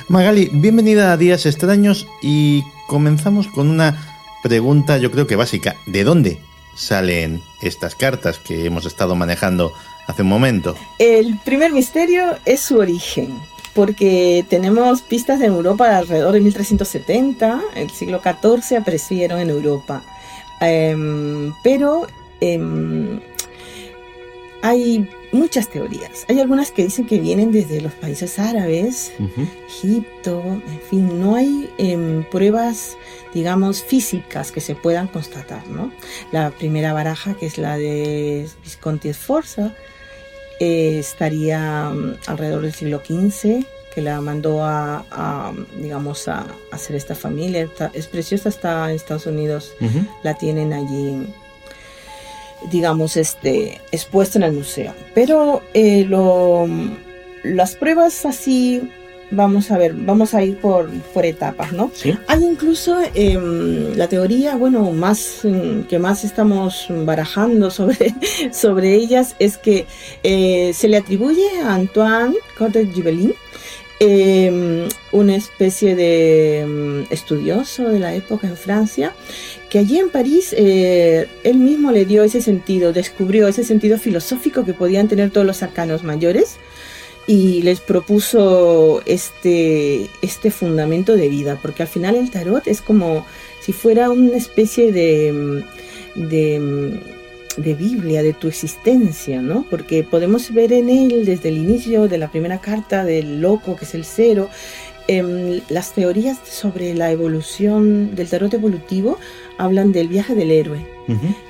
Magali, bienvenida a Días Extraños y comenzamos con una pregunta yo creo que básica. ¿De dónde salen estas cartas que hemos estado manejando hace un momento? El primer misterio es su origen porque tenemos pistas de Europa alrededor de 1370, el siglo XIV aparecieron en Europa. Em, pero em, hay muchas teorías. Hay algunas que dicen que vienen desde los países árabes, Egipto, en fin, no hay em, pruebas, digamos, físicas que se puedan constatar, ¿no? La primera baraja, que es la de Visconti Sforza, eh, estaría mm, alrededor del siglo XV, que la mandó a, digamos, a, hacer esta familia. es preciosa, está en Estados Unidos, la tienen allí digamos, este, expuesta en el museo. Pero eh, lo, las pruebas así, vamos a ver, vamos a ir por, por etapas, ¿no? Hay incluso em, la teoría, bueno, más mm, que más estamos barajando sobre, sobre ellas es que eh, se le atribuye a Antoine Cotte-Gibelin eh, una especie de em, estudioso de la época en Francia, que allí en París eh, él mismo le dio ese sentido, descubrió ese sentido filosófico que podían tener todos los arcanos mayores y les propuso este, este fundamento de vida, porque al final el tarot es como si fuera una especie de, de de Biblia, de tu existencia, ¿no? Porque podemos ver en él desde el inicio de la primera carta del loco, que es el cero, em, las teorías sobre la evolución del tarot evolutivo hablan del viaje del héroe,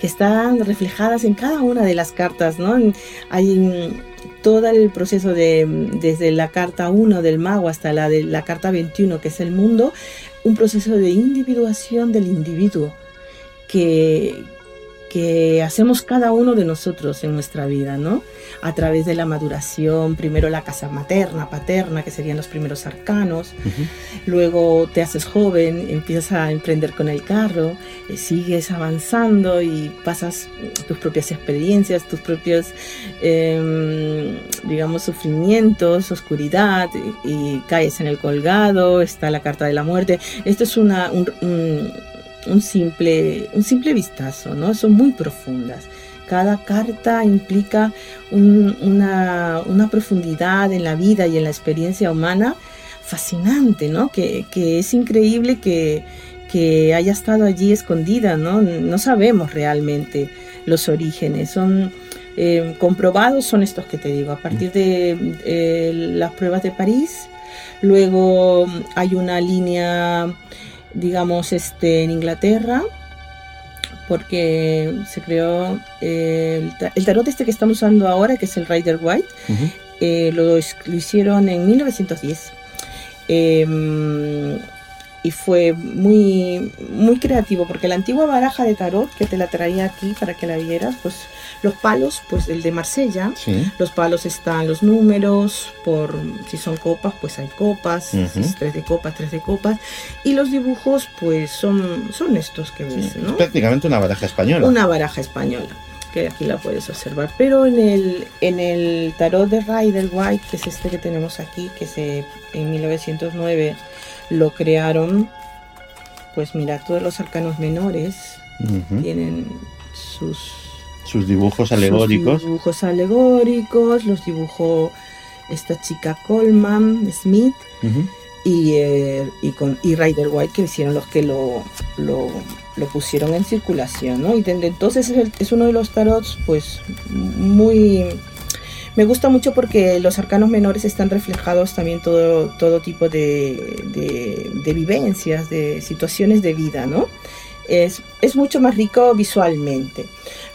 que están reflejadas en cada una de las cartas, ¿no? Hay todo el proceso de desde la carta 1 del mago hasta la de la carta 21, que es el mundo, un proceso de individuación del individuo que, que hacemos cada uno de nosotros en nuestra vida, ¿no? A través de la maduración, primero la casa materna, paterna, que serían los primeros arcanos, luego te haces joven, empiezas a emprender con el carro, eh, sigues avanzando y pasas tus propias experiencias, tus propios, em, digamos, sufrimientos, oscuridad, y, caes en el colgado, está la carta de la muerte. Esto es una, un un simple, un simple vistazo, ¿no? Son muy profundas. Cada carta implica una, profundidad en la vida y en la experiencia humana fascinante, ¿no? Que, es increíble que, haya estado allí escondida, ¿no? No sabemos realmente los orígenes. Son eh, comprobados, son estos que te digo, a partir de eh, las pruebas de París. Luego hay una línea digamos, este, en Inglaterra, porque se creó eh, el, tarot este que estamos usando ahora, que es el Rider White, eh, lo, hicieron en 1910. Em, y fue muy, muy creativo, porque la antigua baraja de tarot, que te la traía aquí para que la vieras, pues Los palos, pues el de Marsella, Sí. los palos están los números, por si son copas, pues hay copas, es tres de copas, tres de copas, y los dibujos, pues son, son estos que ves, Es ¿no? prácticamente una baraja española. Una baraja española, que aquí la puedes observar. Pero en el, en el tarot de Rider White, que es este que tenemos aquí, que se en 1909 lo crearon, pues mira, todos los arcanos menores tienen sus Sus dibujos sus alegóricos. dibujos alegóricos, los dibujó esta chica Coleman Smith y, eh, y con y Rider White que hicieron los que lo, lo, lo pusieron en circulación, ¿no? Y desde entonces es, el- es uno de los tarots, pues, muy... Me gusta mucho porque los arcanos menores están reflejados también todo, todo tipo de, de, de vivencias, de situaciones de vida, ¿no? Es, es mucho más rico visualmente.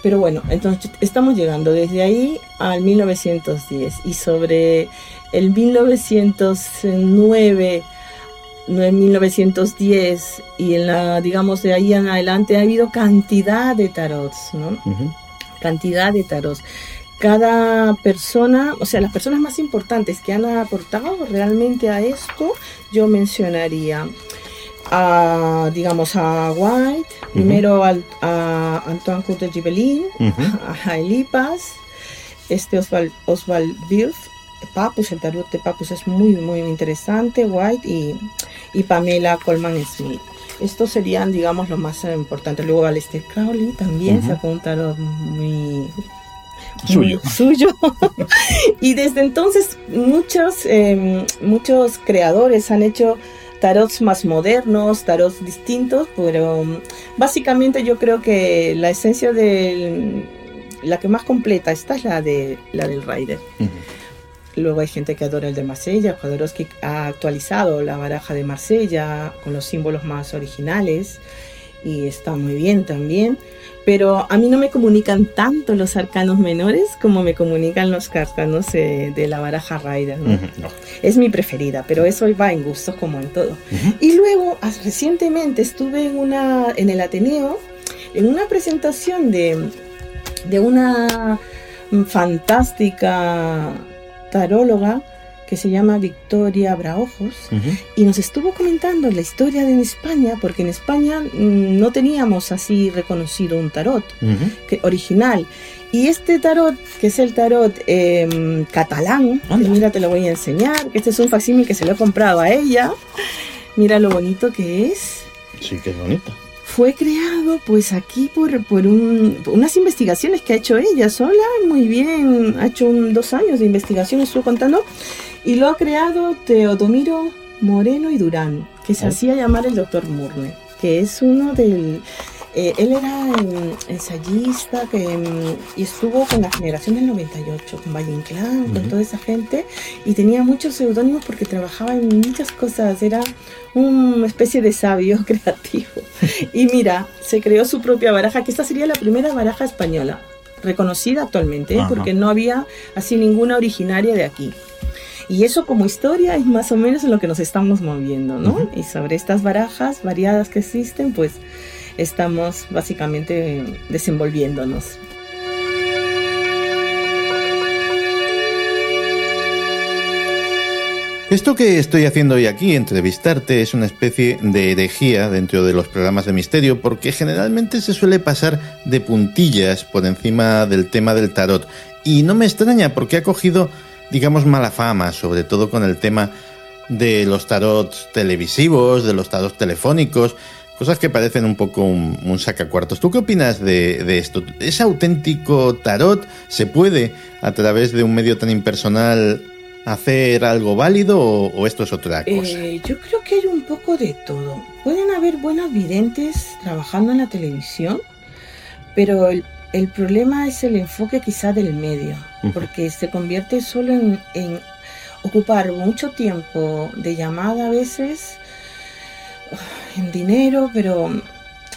Pero bueno, entonces estamos llegando desde ahí al 1910 y sobre el 1909 no en 1910 y en la digamos de ahí en adelante ha habido cantidad de tarots, ¿no? Cantidad de tarots. Cada persona, o sea, las personas más importantes que han aportado realmente a esto, yo mencionaría a, digamos, a White, primero al- a Antoine Count de Gibelin, Ujú. a Hailey Paz, este Oswald, Oswald Wirth, Papus, el tarot de Papus es muy, muy interesante, White y, y Pamela Coleman Smith. Estos serían, digamos, los más importantes. Luego Aleister Crowley también Ujú. sacó un tarot muy Suyo. suyo. y desde entonces muchos, eh, muchos creadores han hecho tarots más modernos, tarots distintos, pero um, básicamente yo creo que la esencia de la que más completa esta es la de la del Rider. Luego hay gente que adora el de Marsella, Jodorowsky ha actualizado la baraja de Marsella con los símbolos más originales y está muy bien también. Pero a mí no me comunican tanto los arcanos menores como me comunican los arcanos eh, de la baraja Rider. ¿no? Ujú. No. Es mi preferida, pero eso va en gustos como en todo. Y luego, recientemente estuve en, una, en el Ateneo, en una presentación de, de una mm, fantástica taróloga que se llama Victoria Braojos Ujú. y nos estuvo comentando la historia de en España, porque en España mm, no teníamos así reconocido un tarot Ujú. que- original. Y este tarot, que es el tarot em, catalán, que mira, te lo voy a enseñar, que este es un facsímil que se lo he comprado a ella. Mira lo bonito que es. Sí, que es bonito. Fue creado pues aquí por, por un- por unas investigaciones que ha hecho ella sola, muy bien, ha hecho un- dos años de investigación, estuvo contando, y lo ha creado Teodomiro Moreno y Durán, que se Oh. hacía llamar el doctor Murne, que es uno del... eh, él era em, ensayista que, em, y estuvo con la generación del 98, con Valle Inclán, con toda esa gente, y tenía muchos seudónimos porque trabajaba en muchas cosas, era una especie de sabio creativo. Y mira, se creó su propia baraja, que esta sería la primera baraja española, reconocida actualmente, porque no había así ninguna originaria de aquí. Y eso como historia es más o menos en lo que nos estamos moviendo, ¿no? Y sobre estas barajas variadas que existen, pues estamos básicamente desenvolviéndonos. Esto que estoy haciendo hoy aquí, entrevistarte, es una especie de herejía dentro de los programas de misterio, porque generalmente se suele pasar de puntillas por encima del tema del tarot. Y no me extraña, porque ha cogido, digamos, mala fama, sobre todo con el tema de los tarots televisivos, de los tarots telefónicos, cosas que parecen un poco un, un sacacuartos. ¿Tú qué opinas de, de esto? ¿Es auténtico tarot? ¿Se puede, a través de un medio tan impersonal, hacer algo válido o, esto es otra cosa? Eh, yo creo que hay un poco de todo. Pueden haber buenos videntes trabajando en la televisión, pero el, el problema es el enfoque quizá del medio. Porque se convierte solo en, ocupar mucho tiempo de llamada a veces, en dinero, pero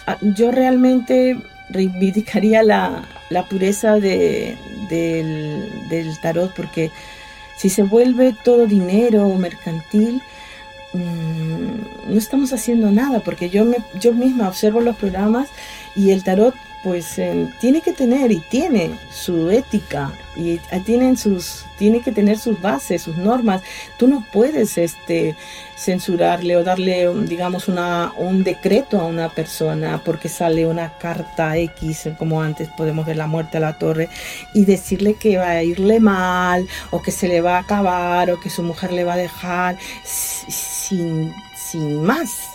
ah, yo realmente reivindicaría la, la pureza de, del, del tarot, porque si se vuelve todo dinero mercantil, mm, no estamos haciendo nada, porque yo, me, yo misma observo los programas y el tarot pues eh, tiene que tener y tiene su ética y tienen sus tiene que tener sus bases, sus normas. Tú no puedes este censurarle o darle digamos una un decreto a una persona porque sale una carta X como antes podemos ver la muerte a la torre y decirle que va a irle mal o que se le va a acabar o que su mujer le va a dejar sin sin más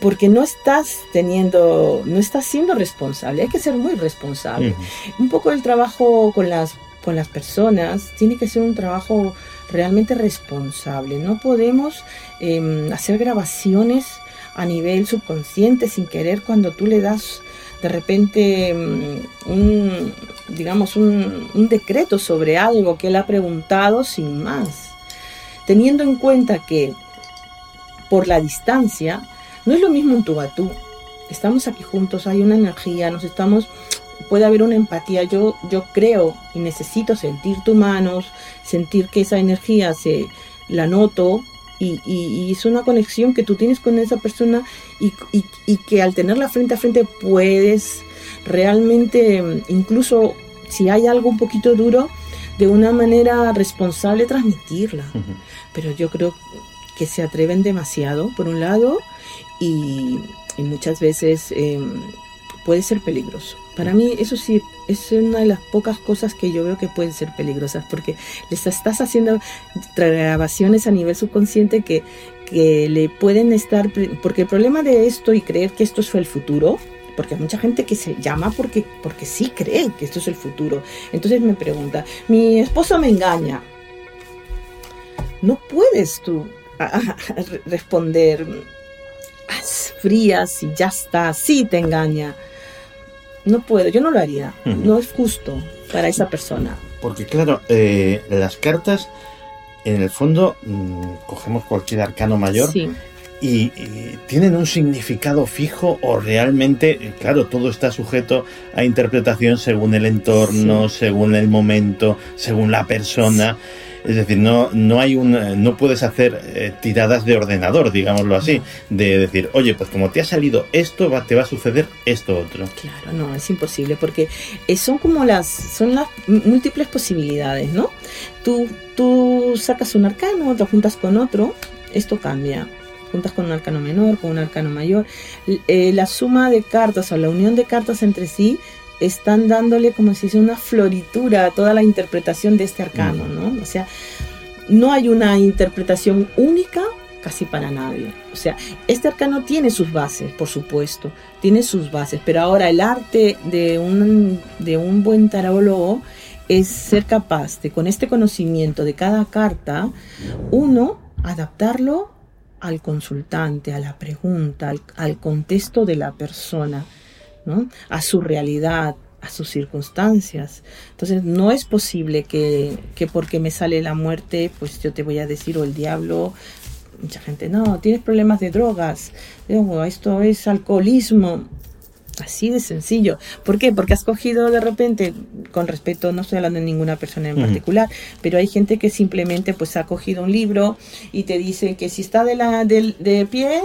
porque no estás teniendo, no estás siendo responsable, hay que ser muy responsable. Un poco el trabajo con las, con las personas tiene que ser un trabajo realmente responsable. No podemos em, hacer grabaciones a nivel subconsciente sin querer cuando tú le das de repente em, un, digamos, un, un decreto sobre algo que él ha preguntado sin más. Teniendo en cuenta que por la distancia, no es lo mismo un tú a tú. Estamos aquí juntos, hay una energía, nos estamos puede haber una empatía. Yo, yo creo y necesito sentir tus manos, sentir que esa energía se la noto y, es una conexión que tú tienes con esa persona y, y, que al tenerla frente a frente puedes realmente, incluso si hay algo un poquito duro, de una manera responsable transmitirla. Pero yo creo que se atreven demasiado, por un lado, y, muchas veces em, puede ser peligroso. Para mí eso sí es una de las pocas cosas que yo veo que pueden ser peligrosas porque les estás haciendo grabaciones a nivel subconsciente que, que le pueden estar... Porque el problema de esto y creer que esto es el futuro, porque hay mucha gente que se llama porque, porque sí cree que esto es el futuro. Entonces me pregunta, mi esposo me engaña. No puedes tú responder frías y ya está, sí te engaña. No puedo, yo no lo haría. No es justo para esa persona. Porque claro, eh, las cartas, en el fondo, mm, cogemos cualquier arcano mayor y, tienen un significado fijo o realmente, eh, claro, todo está sujeto a interpretación según el entorno, según el momento, según la persona. Es decir, no, no hay un, no puedes hacer eh, tiradas de ordenador, digámoslo así, de decir, oye, pues como te ha salido esto, va, te va a suceder esto otro. Claro, no, es imposible, porque eh, son como las, son las múltiples posibilidades, ¿no? Tú, tú sacas un arcano, te juntas con otro, esto cambia juntas con un arcano menor, con un arcano mayor. Eh, la suma de cartas o la unión de cartas entre sí están dándole como si fuese una floritura a toda la interpretación de este arcano, ¿no? O sea, no hay una interpretación única casi para nadie. O sea, este arcano tiene sus bases, por supuesto, tiene sus bases, pero ahora el arte de un, de un buen tarólogo es ser capaz de, con este conocimiento de cada carta, uno, adaptarlo al consultante, a la pregunta, al, al contexto de la persona a su realidad, a sus circunstancias. Entonces no es posible que, porque me sale la muerte, pues yo te voy a decir, o el diablo, mucha gente, no, tienes problemas de drogas, esto es alcoholismo. Así de sencillo. ¿Por qué? Porque has cogido de repente, con respeto, no estoy hablando de ninguna persona en particular, pero hay gente que simplemente pues ha cogido un libro y te dice que si está de, la, de pie,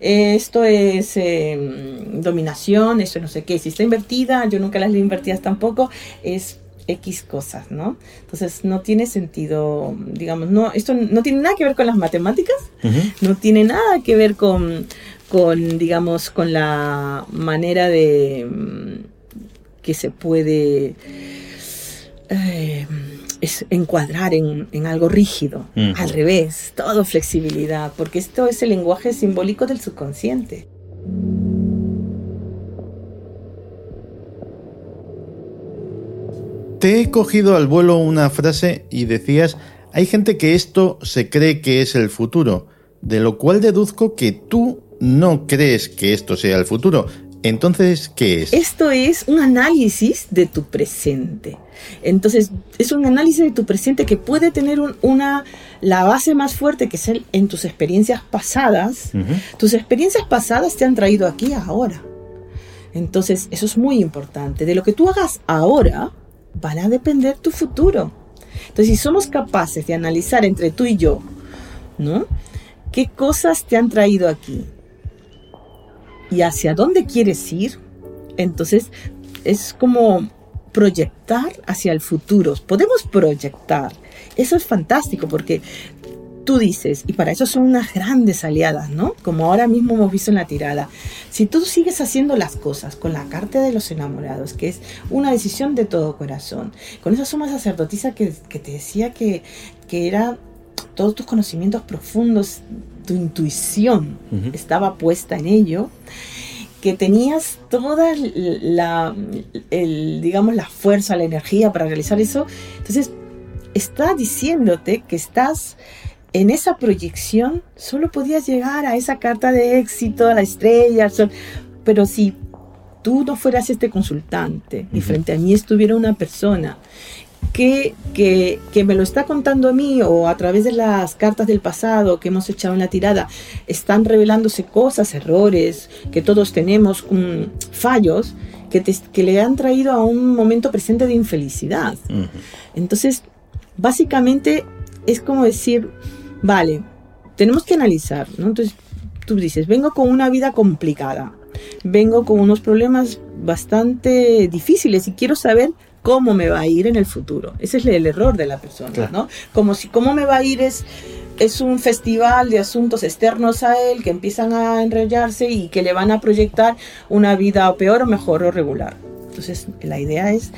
esto es em, dominación, esto no sé qué, si está invertida, yo nunca las he invertidas tampoco, es X cosas, ¿no? Entonces no tiene sentido, digamos, no, esto no tiene nada que ver con las matemáticas, no tiene nada que ver con, con, digamos, con la manera de em, que se puede... Eh, es encuadrar en, algo rígido. Al revés, todo flexibilidad, porque esto es el lenguaje simbólico del subconsciente. Te he cogido al vuelo una frase y decías, hay gente que esto se cree que es el futuro, de lo cual deduzco que tú no crees que esto sea el futuro. Entonces, ¿qué es? Esto es un análisis de tu presente. Entonces, es un análisis de tu presente que puede tener una, la base más fuerte que es el, en tus experiencias pasadas. Tus experiencias pasadas te han traído aquí ahora. Entonces, eso es muy importante. De lo que tú hagas ahora, van a depender tu futuro. Entonces, si somos capaces de analizar entre tú y yo, ¿no? ¿Qué cosas te han traído aquí? ¿Y hacia dónde quieres ir? Entonces, es como proyectar hacia el futuro. Podemos proyectar. Eso es fantástico porque tú dices, y para eso son unas grandes aliadas, ¿no? Como ahora mismo hemos visto en la tirada. Si tú sigues haciendo las cosas con la carta de los enamorados, que es una decisión de todo corazón, con esa suma sacerdotisa que, que te decía que, que era todos tus conocimientos profundos, tu intuición estaba puesta en ello, que tenías toda la, el, digamos, la fuerza, la energía para realizar eso. Entonces, está diciéndote que estás en esa proyección, solo podías llegar a esa carta de éxito, a la estrella, al sol. Pero si tú no fueras este consultante y frente a mí estuviera una persona que, que, que, me lo está contando a mí o a través de las cartas del pasado que hemos echado en la tirada, están revelándose cosas, errores, que todos tenemos, um, fallos, que, te, que, le han traído a un momento presente de infelicidad. Uh -huh. Entonces, básicamente es como decir, vale, tenemos que analizar, ¿no? Entonces, tú dices, vengo con una vida complicada, vengo con unos problemas bastante difíciles y quiero saber cómo me va a ir en el futuro. Ese es el error de la persona, claro. ¿no? Como si cómo me va a ir es, es un festival de asuntos externos a él que empiezan a enrollarse y que le van a proyectar una vida o peor o mejor o regular. Entonces, la idea es,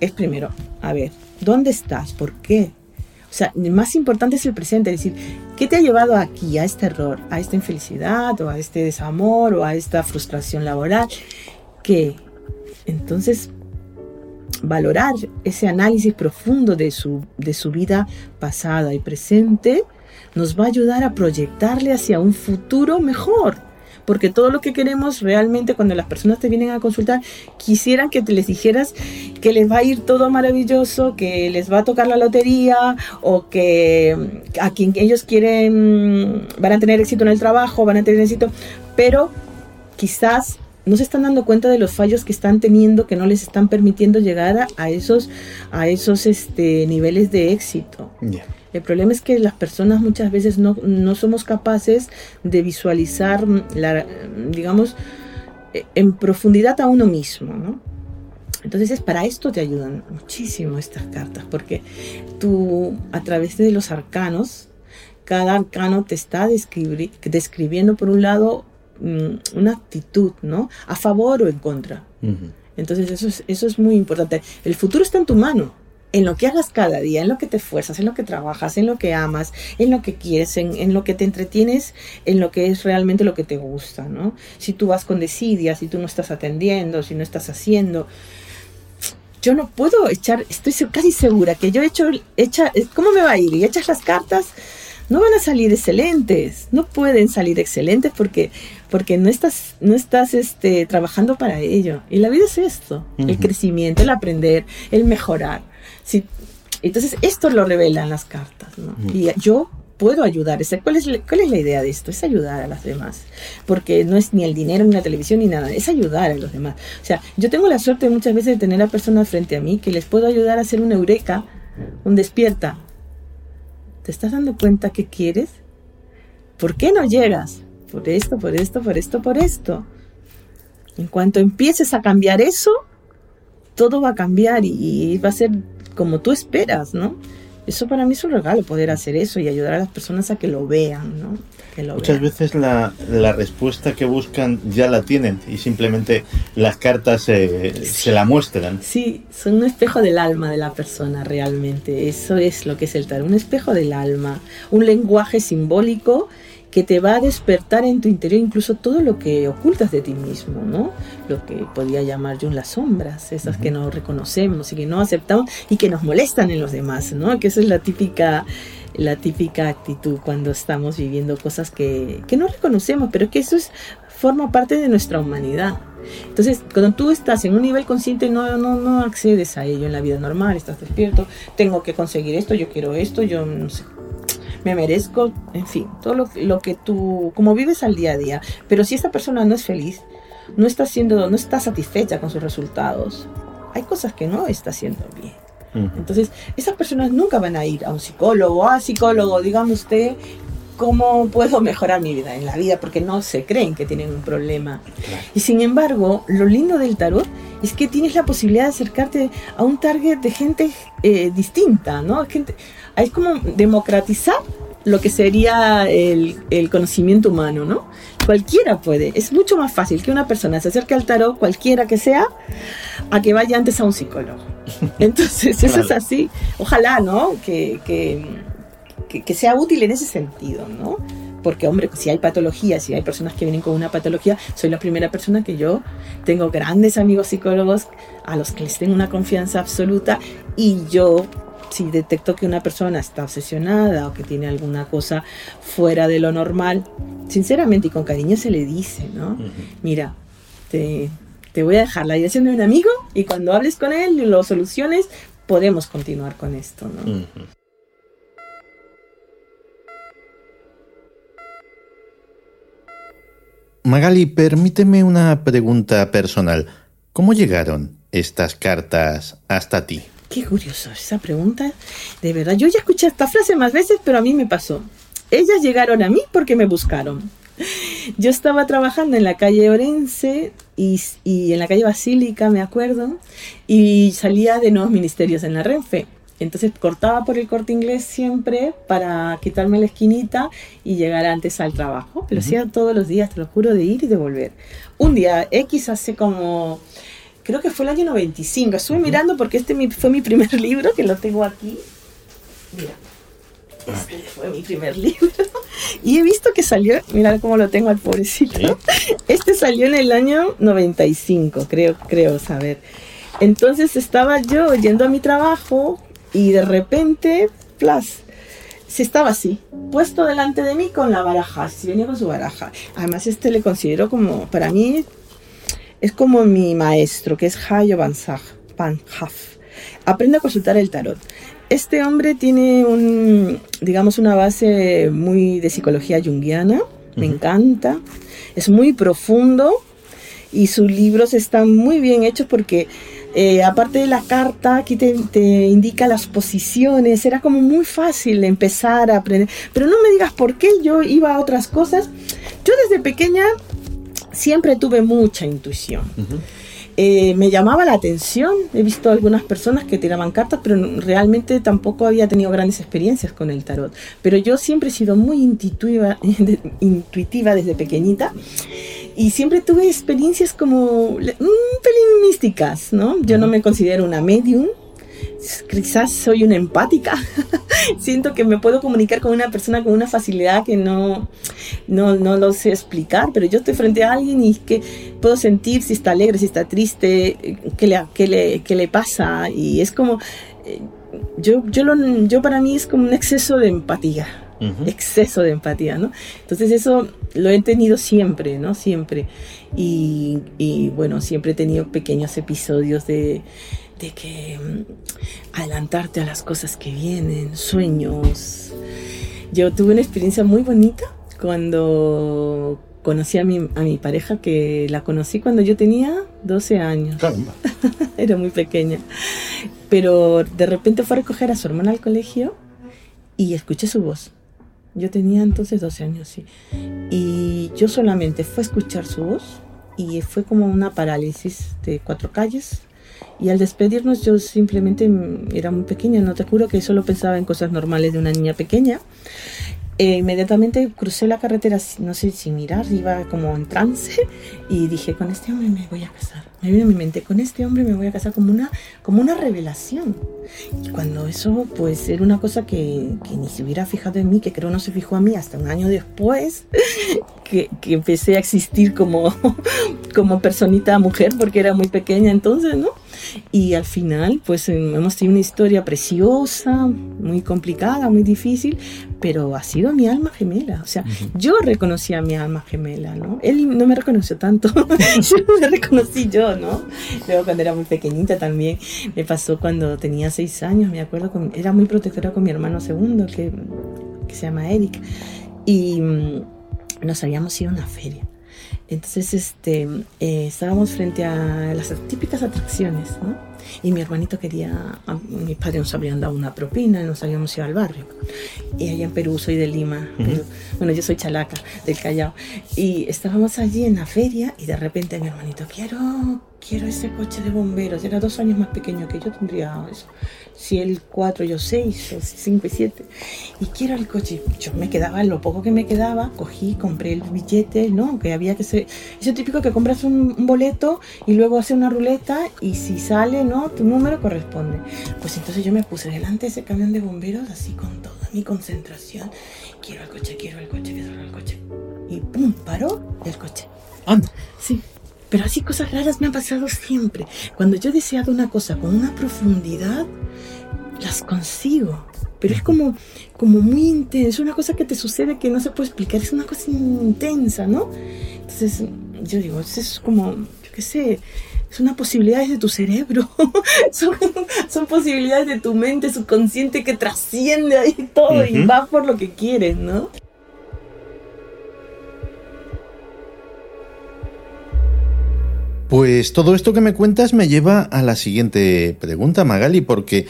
es primero, a ver, ¿dónde estás? ¿Por qué? O sea, más importante es el presente, es decir, ¿qué te ha llevado aquí, a este error, a esta infelicidad o a este desamor o a esta frustración laboral? Que entonces valorar ese análisis profundo de su, de su vida pasada y presente nos va a ayudar a proyectarle hacia un futuro mejor. Porque todo lo que queremos realmente cuando las personas te vienen a consultar, quisieran que te les dijeras que les va a ir todo maravilloso, que les va a tocar la lotería o que a quien ellos quieren van a tener éxito en el trabajo, van a tener éxito, pero quizás no se están dando cuenta de los fallos que están teniendo que no les están permitiendo llegar a, a esos a esos este niveles de éxito. Yeah. El problema es que las personas muchas veces no, no somos capaces de visualizar, la, digamos, en profundidad a uno mismo, ¿no? Entonces, para esto te ayudan muchísimo estas cartas, porque tú, a través de los arcanos, cada arcano te está describi describiendo, por un lado, una actitud, ¿no? A favor o en contra. Uh -huh. Entonces, eso es, eso es muy importante. El futuro está en tu mano en lo que hagas cada día, en lo que te esfuerzas, en lo que trabajas, en lo que amas, en lo que quieres, en, en, lo que te entretienes, en lo que es realmente lo que te gusta, ¿no? Si tú vas con desidia, si tú no estás atendiendo, si no estás haciendo, yo no puedo echar, estoy casi segura que yo he hecho, echa, ¿cómo me va a ir? Y echas las cartas, no van a salir excelentes, no pueden salir excelentes porque, porque no estás, no estás este, trabajando para ello. Y la vida es esto, uh -huh. el crecimiento, el aprender, el mejorar. Si, entonces, esto lo revelan las cartas, ¿no? Uh -huh. Y yo puedo ayudar. ¿Cuál es, ¿Cuál es la idea de esto? Es ayudar a los demás. Porque no es ni el dinero, ni la televisión, ni nada. Es ayudar a los demás. O sea, yo tengo la suerte muchas veces de tener a personas frente a mí que les puedo ayudar a hacer una eureka, un despierta. ¿Te estás dando cuenta qué quieres? ¿Por qué no llegas? Por esto, por esto, por esto, por esto. En cuanto empieces a cambiar eso, todo va a cambiar y va a ser como tú esperas, ¿no? Eso para mí es un regalo poder hacer eso y ayudar a las personas a que lo vean, ¿no? Que lo Muchas vean. veces la, la, respuesta que buscan ya la tienen y simplemente las cartas eh, sí. se la muestran. Sí, son un espejo del alma de la persona realmente. Eso es lo que es el tarot, un espejo del alma, un lenguaje simbólico que te va a despertar en tu interior incluso todo lo que ocultas de ti mismo, ¿no? Lo que podía llamar yo las sombras, esas uh -huh. que no reconocemos y que no aceptamos y que nos molestan en los demás, ¿no? Que esa es la típica la típica actitud cuando estamos viviendo cosas que, que no reconocemos, pero que eso es, forma parte de nuestra humanidad. Entonces, cuando tú estás en un nivel consciente, no, no, no accedes a ello en la vida normal, estás despierto, tengo que conseguir esto, yo quiero esto, yo no sé, me merezco, en fin, todo lo, lo, que tú, como vives al día a día. Pero si esta persona no es feliz, no está siendo, no está satisfecha con sus resultados, hay cosas que no está haciendo bien. Uh -huh. Entonces, esas personas nunca van a ir a un psicólogo, a psicólogo, dígame usted, cómo puedo mejorar mi vida en la vida, porque no se creen que tienen un problema. Y sin embargo, lo lindo del tarot es que tienes la posibilidad de acercarte a un target de gente eh, distinta, ¿no? Gente, es como democratizar lo que sería el, el, conocimiento humano, ¿no? Cualquiera puede, es mucho más fácil que una persona se acerque al tarot, cualquiera que sea, a que vaya antes a un psicólogo. Entonces, eso es así. Ojalá, ¿no? Que, que, que, que, sea útil en ese sentido, ¿no? Porque, hombre, si hay patologías, si hay personas que vienen con una patología, soy la primera persona que yo tengo grandes amigos psicólogos a los que les tengo una confianza absoluta y yo si detecto que una persona está obsesionada o que tiene alguna cosa fuera de lo normal, sinceramente y con cariño se le dice, ¿no? Uh -huh. Mira, te, te, voy a dejar la dirección de un amigo y cuando hables con él y lo soluciones, podemos continuar con esto, ¿no? Uh -huh. Magali, permíteme una pregunta personal. ¿Cómo llegaron estas cartas hasta ti? Qué curioso esa pregunta. De verdad, yo ya escuché esta frase más veces, pero a mí me pasó. Ellas llegaron a mí porque me buscaron. Yo estaba trabajando en la calle Orense y, y, en la calle Basílica, me acuerdo, y salía de nuevos ministerios en la Renfe. Entonces cortaba por el corte inglés siempre para quitarme la esquinita y llegar antes al trabajo. Lo uh -huh. hacía todos los días, te lo juro, de ir y de volver. Un día X hace como creo que fue el año 95. Estuve uh -huh. mirando porque este fue mi primer libro, que lo tengo aquí. Mira. Este fue mi primer libro. Y he visto que salió, mira cómo lo tengo al pobrecito. ¿Sí? Este salió en el año 95, creo, creo saber. Entonces estaba yo yendo a mi trabajo y de repente, plus, se estaba así, puesto delante de mí con la baraja, si venía con su baraja. Además, este le considero como, para mí, es como mi maestro, que es Hayo Van Haf. Aprende a consultar el tarot. Este hombre tiene un, digamos, una base muy de psicología junguiana, me uh -huh. encanta, es muy profundo y sus libros están muy bien hechos porque eh, aparte de la carta, aquí te, te, indica las posiciones, era como muy fácil empezar a aprender, pero no me digas por qué yo iba a otras cosas. Yo desde pequeña siempre tuve mucha intuición. Uh -huh. eh, me llamaba la atención, he visto algunas personas que tiraban cartas, pero realmente tampoco había tenido grandes experiencias con el tarot. Pero yo siempre he sido muy intuitiva, intuitiva desde pequeñita y siempre tuve experiencias como un pelín místicas, ¿no? Yo no me considero una medium, quizás soy una empática. Siento que me puedo comunicar con una persona con una facilidad que no, no, no lo sé explicar, pero yo estoy frente a alguien y que puedo sentir si está alegre, si está triste, qué le, qué le, qué le pasa. Y es como, yo, yo, lo, yo para mí es como un exceso de empatía. Uh -huh. exceso de empatía, ¿no? Entonces eso lo he tenido siempre, ¿no? Siempre. Y, y bueno, siempre he tenido pequeños episodios de, de que mm, adelantarte a las cosas que vienen, sueños. Yo tuve una experiencia muy bonita cuando conocí a mi, a mi pareja, que la conocí cuando yo tenía 12 años. Era muy pequeña. Pero de repente fue a recoger a su hermana al colegio y escuché su voz. Yo tenía entonces 12 años, sí. Y yo solamente fue a escuchar su voz y fue como una parálisis de cuatro calles y al despedirnos yo simplemente era muy pequeña, no te juro que solo pensaba en cosas normales de una niña pequeña. E inmediatamente crucé la carretera, no sé, sin mirar, iba como en trance y dije, con este hombre me voy a casar. Me vino a mi mente, con este hombre me voy a casar como una, como una revelación. Y cuando eso, pues era una cosa que, que ni se hubiera fijado en mí, que creo no se fijó a mí hasta un año después, que, que empecé a existir como, como personita mujer, porque era muy pequeña entonces, ¿no? Y al final, pues hemos tenido una historia preciosa, muy complicada, muy difícil, pero ha sido mi alma gemela. O sea, uh -huh. yo reconocí a mi alma gemela, ¿no? Él no me reconoció tanto, yo me reconocí yo, ¿no? Luego cuando era muy pequeñita también, me pasó cuando tenía seis años, me acuerdo, con, era muy protectora con mi hermano segundo, que, que se llama Eric, y mm, nos habíamos ido a una feria. Entonces, este, eh, estábamos frente a las típicas atracciones, ¿no? Y mi hermanito quería, a- mis padres nos habían dado una propina y nos habíamos ido al barrio. Y allá en Perú, soy de Lima, Perú. bueno, yo soy chalaca, del Callao. Y estábamos allí en la feria y de repente mi hermanito, quiero, quiero ese coche de bomberos. Era dos años más pequeño que yo, tendría eso. Si él cuatro, yo seis, o cinco y siete. Y quiero el coche. Yo me quedaba, lo poco que me quedaba, cogí, compré el billete, ¿no? Que había que ser... Eso típico que compras un, un boleto y luego hace una ruleta y si sale, ¿no? Tu número corresponde. Pues entonces yo me puse delante de ese camión de bomberos así con toda mi concentración. Quiero el coche, quiero el coche, quiero el coche. Y pum, paró el coche. Anda. Sí, pero así cosas raras me han pasado siempre. Cuando yo he deseado una cosa con una profundidad, las consigo. Pero es como, como muy intenso, una cosa que te sucede que no se puede explicar, es una cosa intensa, ¿no? Entonces, yo digo, es como, yo qué sé, es una posibilidad de tu cerebro, son, son posibilidades de tu mente subconsciente que trasciende ahí todo y Ujú. va por lo que quieres, ¿no? Pues todo esto que me cuentas me lleva a la siguiente pregunta, Magali, porque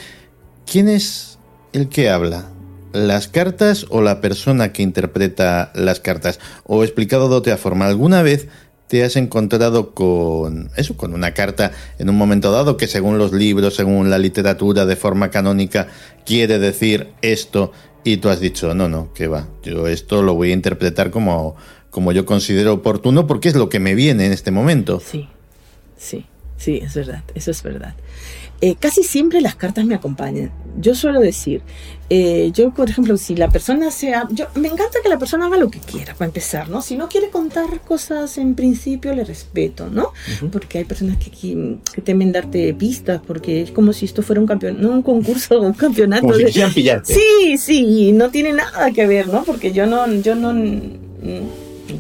¿quién es el que habla? ¿Las cartas o la persona que interpreta las cartas? O explicado de otra forma, ¿alguna vez te has encontrado con eso, con una carta en un momento dado que según los libros, según la literatura de forma canónica, quiere decir esto y tú has dicho, no, no, que va, yo esto lo voy a interpretar como, como yo considero oportuno porque es lo que me viene en este momento? Sí, sí, sí, es verdad, eso es verdad. Eh, casi siempre las cartas me acompañan. Yo suelo decir, eh, yo por ejemplo, si la persona sea, yo me encanta que la persona haga lo que quiera para empezar, ¿no? Si no quiere contar cosas en principio le respeto, ¿no? Porque hay personas que, qui- que temen darte pistas, porque es como si esto fuera un campeón, no un concurso o un campeonato. Como si de- pillarte. Sí, sí, no tiene nada que ver, ¿no? Porque yo no, yo no, mm,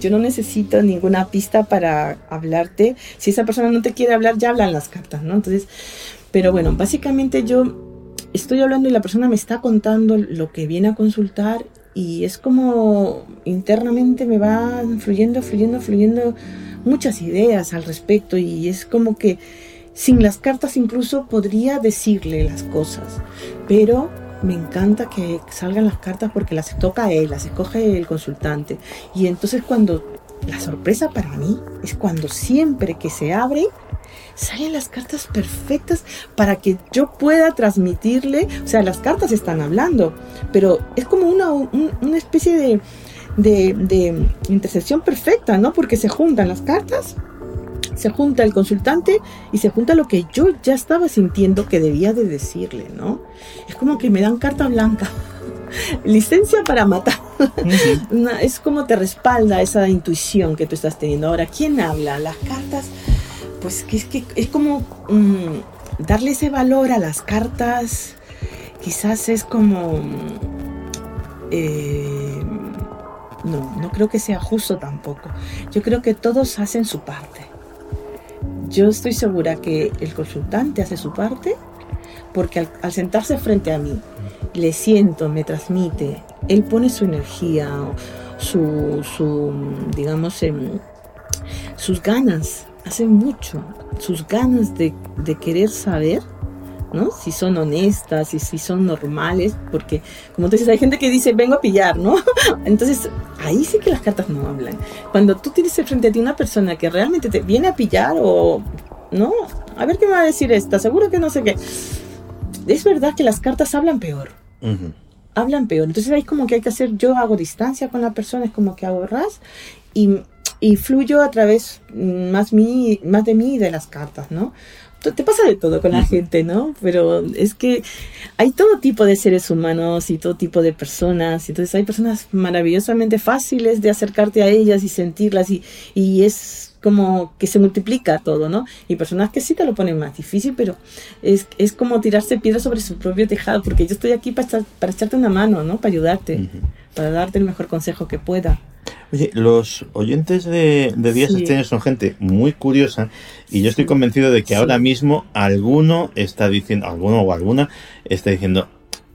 yo no necesito ninguna pista para hablarte. Si esa persona no te quiere hablar, ya hablan las cartas, ¿no? Entonces, pero bueno, básicamente yo estoy hablando y la persona me está contando lo que viene a consultar y es como internamente me van fluyendo, fluyendo, fluyendo muchas ideas al respecto y es como que sin las cartas incluso podría decirle las cosas, pero me encanta que salgan las cartas porque las toca él, las escoge el consultante. Y entonces cuando la sorpresa para mí es cuando siempre que se abre salen las cartas perfectas para que yo pueda transmitirle, o sea, las cartas están hablando, pero es como una, un- una especie de, de, de intersección perfecta, ¿no? Porque se juntan las cartas se junta el consultante y se junta lo que yo ya estaba sintiendo que debía de decirle, ¿no? Es como que me dan carta blanca, licencia para matar. Una- es como te respalda esa intuición que tú estás teniendo. Ahora, ¿quién habla? Las cartas, pues que es que es como mm, darle ese valor a las cartas, quizás es como... mm, eh, no, no creo que sea justo tampoco. Yo creo que todos hacen su parte. Yo estoy segura que el consultante hace su parte porque al, sentarse frente a mí, le siento, me transmite, él pone su energía, su, digamos, em, sus ganas, hace mucho, sus ganas de querer saber, ¿no? Si son honestas y si son normales, porque como tú dices, hay gente que dice, vengo a pillar, ¿no? Entonces, ahí sí que las cartas no hablan. Cuando tú tienes frente a ti una persona que realmente te viene a pillar o, ¿no? A ver qué me va a decir esta, seguro que no sé qué. Es verdad que las cartas hablan peor hablan peor. Entonces ahí como que hay que hacer, yo hago distancia con la persona, es como que hago ras y, y fluyo a través mm, más, mí, más de mí y de las cartas, ¿no? Te pasa de todo con la gente, ¿no? Pero es que hay todo tipo de seres humanos y todo tipo de personas. Entonces hay personas maravillosamente fáciles de acercarte a ellas y sentirlas y, y es como que se multiplica todo, ¿no? Y personas que sí te lo ponen más difícil, pero es, es como tirarse piedra sobre su propio tejado, porque yo estoy aquí para, echar- para echarte una mano, ¿no? Para ayudarte, para darte el mejor consejo que pueda. Oye, los oyentes de, de Días Sí. Extraños son gente muy curiosa y yo estoy convencido de que Sí. ahora mismo alguno está diciendo, alguno o alguna está diciendo,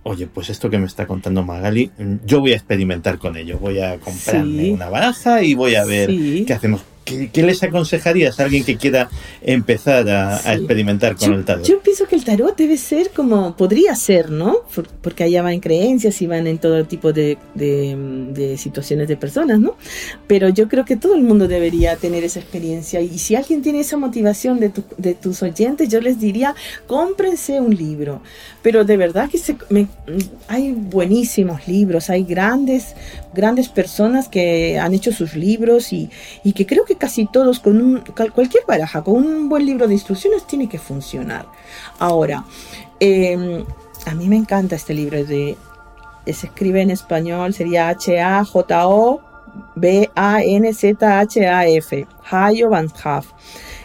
oye, pues esto que me está contando Magali, yo voy a experimentar con ello, voy a comprarme Sí. una baraja y voy a ver qué hacemos. ¿Qué, qué les aconsejarías a alguien que quiera empezar a, a Sí. experimentar con yo, el tarot? yo pienso que el tarot debe ser como, podría ser, ¿no? Por- Porque allá van creencias y van en todo tipo de, de, de situaciones de personas, ¿no? Pero yo creo que todo el mundo debería tener esa experiencia. Y si alguien tiene esa motivación de, tu- de tus oyentes, yo les diría, cómprense un libro. Pero de verdad que se- me- hay buenísimos libros, hay grandes, grandes personas que han hecho sus libros y, y que creo que casi todos con un, cualquier baraja, con un buen libro de instrucciones tiene que funcionar. Ahora, eh, a mí me encanta este libro de, se escribe en español, sería H-A-J-O B-A-N-Z-H-A-F, Hayo Van.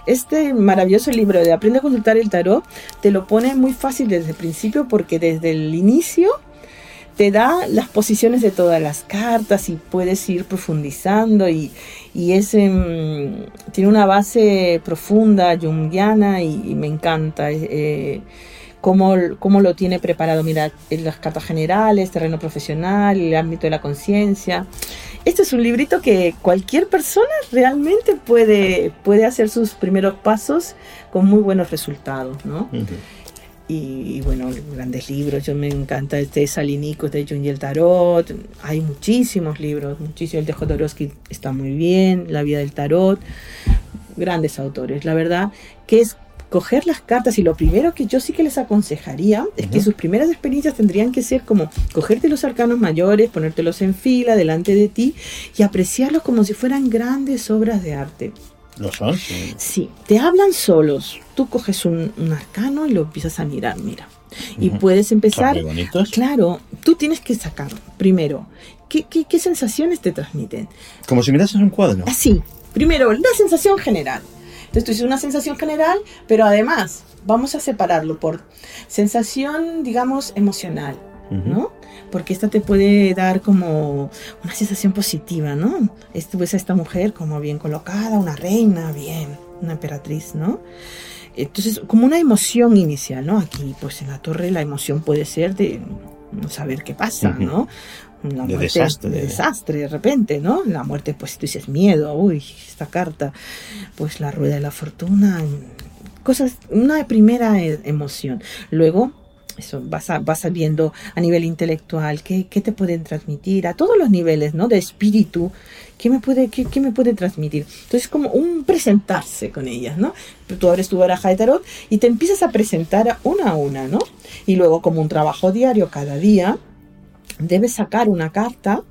Este maravilloso libro de Aprende a consultar el tarot te lo pone muy fácil desde el principio porque desde el inicio te da las posiciones de todas las cartas y puedes ir profundizando y, y es, em, tiene una base profunda, junguiana y, y me encanta. eh, cómo, cómo lo tiene preparado, mira, en las cartas generales, terreno profesional, el ámbito de la conciencia. Este es un librito que cualquier persona realmente puede, puede hacer sus primeros pasos con muy buenos resultados, ¿no? Ujú. Y, y, bueno, grandes libros, yo me encanta este Salinicos de Jung y el Tarot, hay muchísimos libros, muchísimos, el de Jodorowsky está muy bien, La vida del tarot, grandes autores, la verdad, que es coger las cartas y lo primero que yo sí que les aconsejaría es que sus primeras experiencias tendrían que ser como cogerte los arcanos mayores, ponértelos en fila delante de ti y apreciarlos como si fueran grandes obras de arte. ¿Lo son? Sí. Sí, te hablan solos. Tú coges un, un arcano y lo empiezas a mirar, mira. Y puedes Son empezar. muy bonitos. Claro, tú tienes que sacar primero qué, qué, qué sensaciones te transmiten. Como si mirases un cuadro. Así, primero la sensación general. Entonces tú dices una sensación general, pero además vamos a separarlo por sensación, digamos, emocional. ¿no? Porque esta te puede dar como una sensación positiva, ¿no? Este, ves a esta mujer como bien colocada, una reina, bien, una emperatriz, ¿no? Entonces, como una emoción inicial, ¿no? Aquí, pues en la torre, la emoción puede ser de no saber qué pasa. ¿no? De muerte- desastre. de desastre, de repente, ¿no? La muerte, pues tú dices miedo, uy, esta carta, pues la rueda de la fortuna, cosas, una primera e- emoción. Luego, eso, vas, a- vas viendo a nivel intelectual qué, qué te pueden transmitir, a todos los niveles, ¿no? De espíritu, qué me puede, qué, qué me puede transmitir. Entonces, como un presentarse con ellas, ¿no? Tú abres tu baraja de tarot y te empiezas a presentar una a una, ¿no? Y luego, como un trabajo diario cada día, debes sacar una carta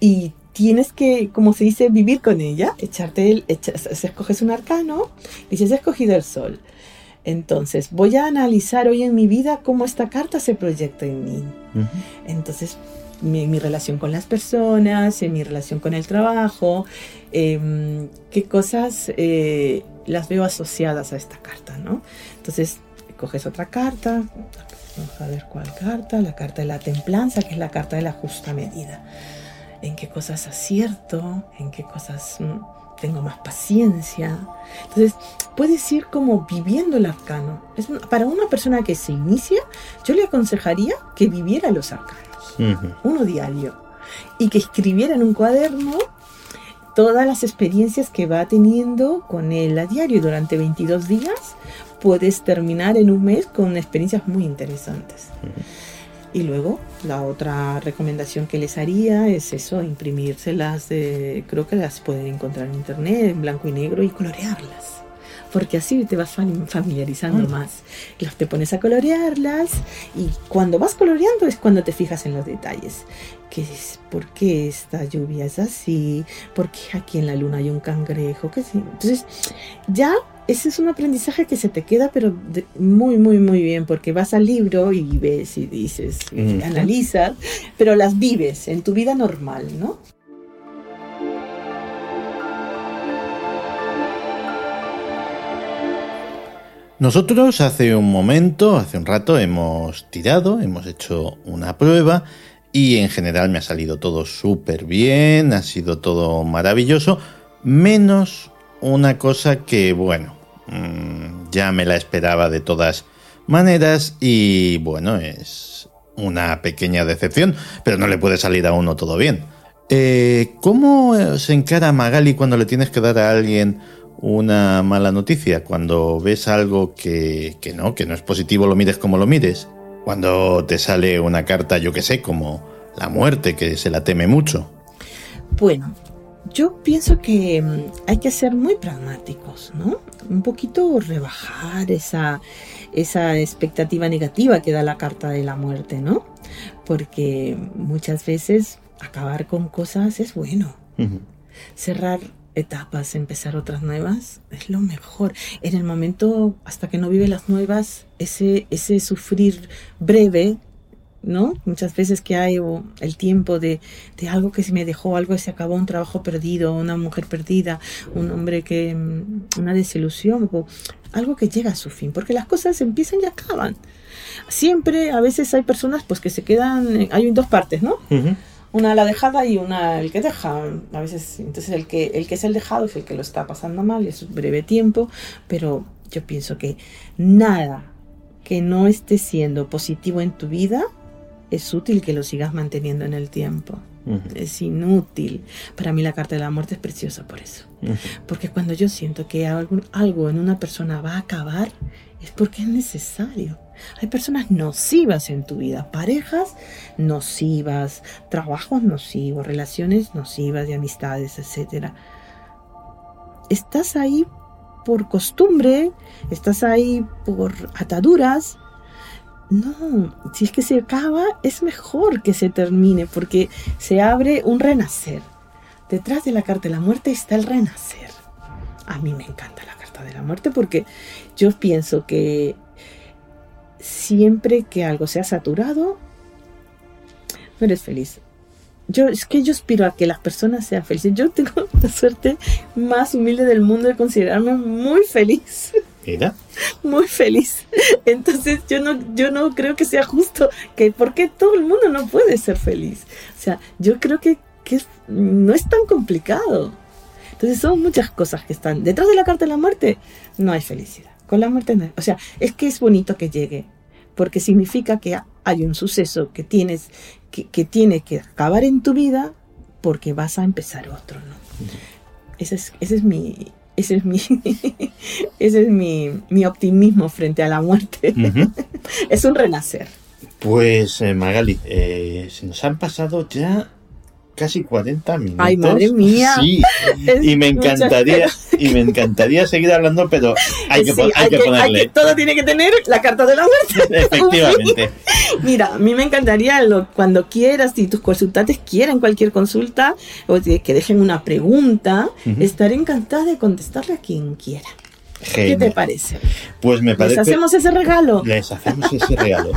y tienes que, como se dice, vivir con ella, echarte el, escoges un arcano, dices, he escogido el sol. Entonces, voy a analizar hoy en mi vida cómo esta carta se proyecta en mí. Ujú. Entonces, mi, mi relación con las personas, en mi relación con el trabajo, em, qué cosas eh, las veo asociadas a esta carta, ¿no? Entonces, coges otra carta, vamos a ver cuál carta, la carta de la templanza, que es la carta de la justa medida. En qué cosas acierto, en qué cosas mm, tengo más paciencia. Entonces, puedes ir como viviendo el arcano. Es para una persona que se inicia, yo le aconsejaría que viviera los arcanos Ujú. uno diario y que escribiera en un cuaderno todas las experiencias que va teniendo con él a diario durante 22 días puedes terminar en un mes con experiencias muy interesantes y luego la otra recomendación que les haría es eso imprimírselas de, creo que las pueden encontrar en internet en blanco y negro y colorearlas porque así te vas fam- familiarizando Mm. más. Las te pones a colorearlas y cuando vas coloreando es cuando te fijas en los detalles. Que es, ¿Por qué esta lluvia es así? ¿Por qué aquí en la luna hay un cangrejo? ¿Qué sí? Entonces, ya ese es un aprendizaje que se te queda, pero de- muy, muy, muy bien, porque vas al libro y ves y dices, y analizas, pero las vives en tu vida normal, ¿no? Nosotros hace un momento, hace un rato, hemos tirado, hemos hecho una prueba y en general me ha salido todo súper bien, ha sido todo maravilloso, menos una cosa que, bueno, mm, ya me la esperaba de todas maneras y, bueno, es una pequeña decepción, pero no le puede salir a uno todo bien. Eh, ¿Cómo se encara Magali cuando le tienes que dar a alguien una mala noticia? Cuando ves algo que, que no, que no es positivo, lo mires como lo mires. Cuando te sale una carta, yo que sé, como la muerte, que se la teme mucho. Bueno, yo pienso que mm, hay que ser muy pragmáticos, ¿no? Un poquito rebajar esa, esa expectativa negativa que da la carta de la muerte, ¿no? Porque muchas veces acabar con cosas es bueno. Cerrar etapas, empezar otras nuevas, es lo mejor. En el momento, hasta que no vive las nuevas, ese, ese sufrir breve, ¿no? Muchas veces que hay el tiempo de, de, algo que se me dejó, algo que se acabó, un trabajo perdido, una mujer perdida, un hombre que, mm, una desilusión, algo que llega a su fin, porque las cosas empiezan y acaban. Siempre, a veces hay personas pues que se quedan, hay dos partes, ¿no? una la dejada y una el que deja. A veces, entonces el que, el que es el dejado es el que lo está pasando mal, es un breve tiempo, pero yo pienso que nada que no esté siendo positivo en tu vida es útil que lo sigas manteniendo en el tiempo. Es inútil. Para mí la carta de la muerte es preciosa por eso. Porque cuando yo siento que algo, algo en una persona va a acabar, es porque es necesario. Hay personas nocivas en tu vida, parejas nocivas, trabajos nocivos, relaciones nocivas de amistades, etc. Estás ahí por costumbre, estás ahí por ataduras. No, si es que se acaba, es mejor que se termine porque se abre un renacer. Detrás de la carta de la muerte está el renacer. A mí me encanta la carta de la muerte porque yo pienso que siempre que algo sea saturado, no eres feliz. Yo, es que yo aspiro a que las personas sean felices. Yo tengo la suerte más humilde del mundo de considerarme muy feliz. Mira. Muy feliz. Entonces yo no, yo no creo que sea justo que porque todo el mundo no puede ser feliz. O sea, yo creo que, que no es tan complicado. Entonces son muchas cosas que están detrás de la carta de la muerte. No hay felicidad. Con la muerte no. O sea, es que es bonito que llegue porque significa que hay un suceso que tienes que, tiene que acabar en tu vida porque vas a empezar otro, ¿no? Ese es, ese es mi ese es mi ese es mi, optimismo frente a la muerte. es un renacer. Pues eh, Magali, eh, se nos han pasado ya casi 40 minutos. Ay, madre mía. Sí, y me encantaría y me encantaría seguir hablando, pero hay que, ponerle. todo tiene que tener la carta de la muerte. Efectivamente. Mira, a mí me encantaría cuando quieras, si tus consultantes quieren cualquier consulta o que dejen una pregunta, estaré encantada de contestarle a quien quiera. ¿Qué te parece? Pues me parece. ¿Les hacemos ese regalo? Les hacemos ese regalo.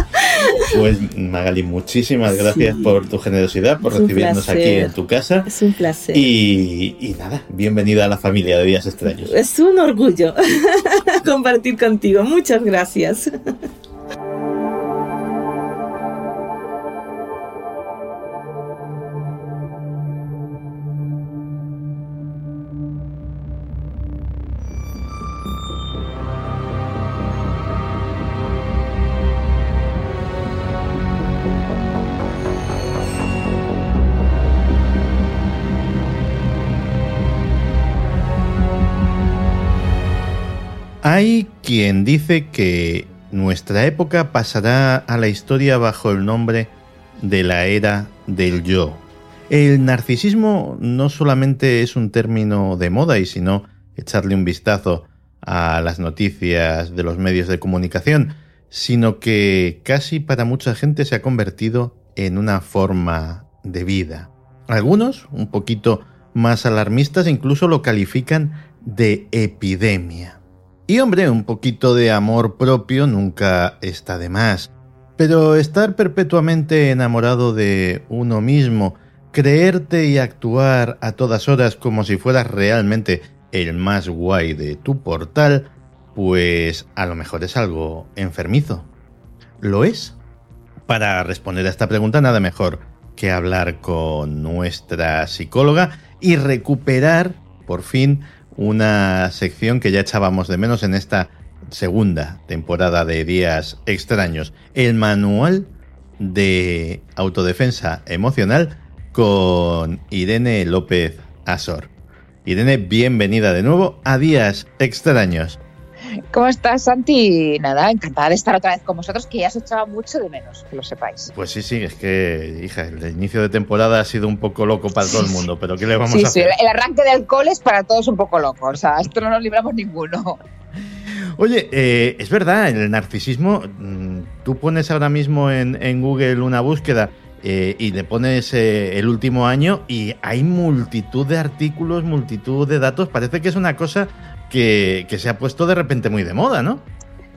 Pues Magali, muchísimas gracias por tu generosidad, por recibirnos aquí en tu casa. Es un placer. Y, y, nada, bienvenida a la familia de Días Extraños. Es un orgullo compartir contigo. Muchas gracias. Quien dice que nuestra época pasará a la historia bajo el nombre de la era del yo. El narcisismo no solamente es un término de moda y sino echarle un vistazo a las noticias de los medios de comunicación, sino que casi para mucha gente se ha convertido en una forma de vida. Algunos, un poquito más alarmistas, incluso lo califican de epidemia. Y hombre, un poquito de amor propio nunca está de más. Pero estar perpetuamente enamorado de uno mismo, creerte y actuar a todas horas como si fueras realmente el más guay de tu portal, pues a lo mejor es algo enfermizo. ¿Lo es? Para responder a esta pregunta nada mejor que hablar con nuestra psicóloga y recuperar, por fin, una sección que ya echábamos de menos en esta segunda temporada de Días Extraños, el manual de autodefensa emocional con Irene López Asor. Irene, bienvenida de nuevo a Días Extraños. ¿Cómo estás, Santi? Nada, encantada de estar otra vez con vosotros, que ya os echaba mucho de menos, que lo sepáis. Pues sí, sí, es que, hija, el inicio de temporada ha sido un poco loco para todo el mundo, pero ¿qué le vamos sí, a hacer? Sí, el arranque del cole es para todos un poco loco, o sea, esto no nos libramos ninguno. Oye, eh, es verdad, el narcisismo, mm, tú pones ahora mismo en, en Google una búsqueda eh, y le pones eh, el último año y hay multitud de artículos, multitud de datos. Parece que es una cosa que, se ha puesto de repente muy de moda, ¿no?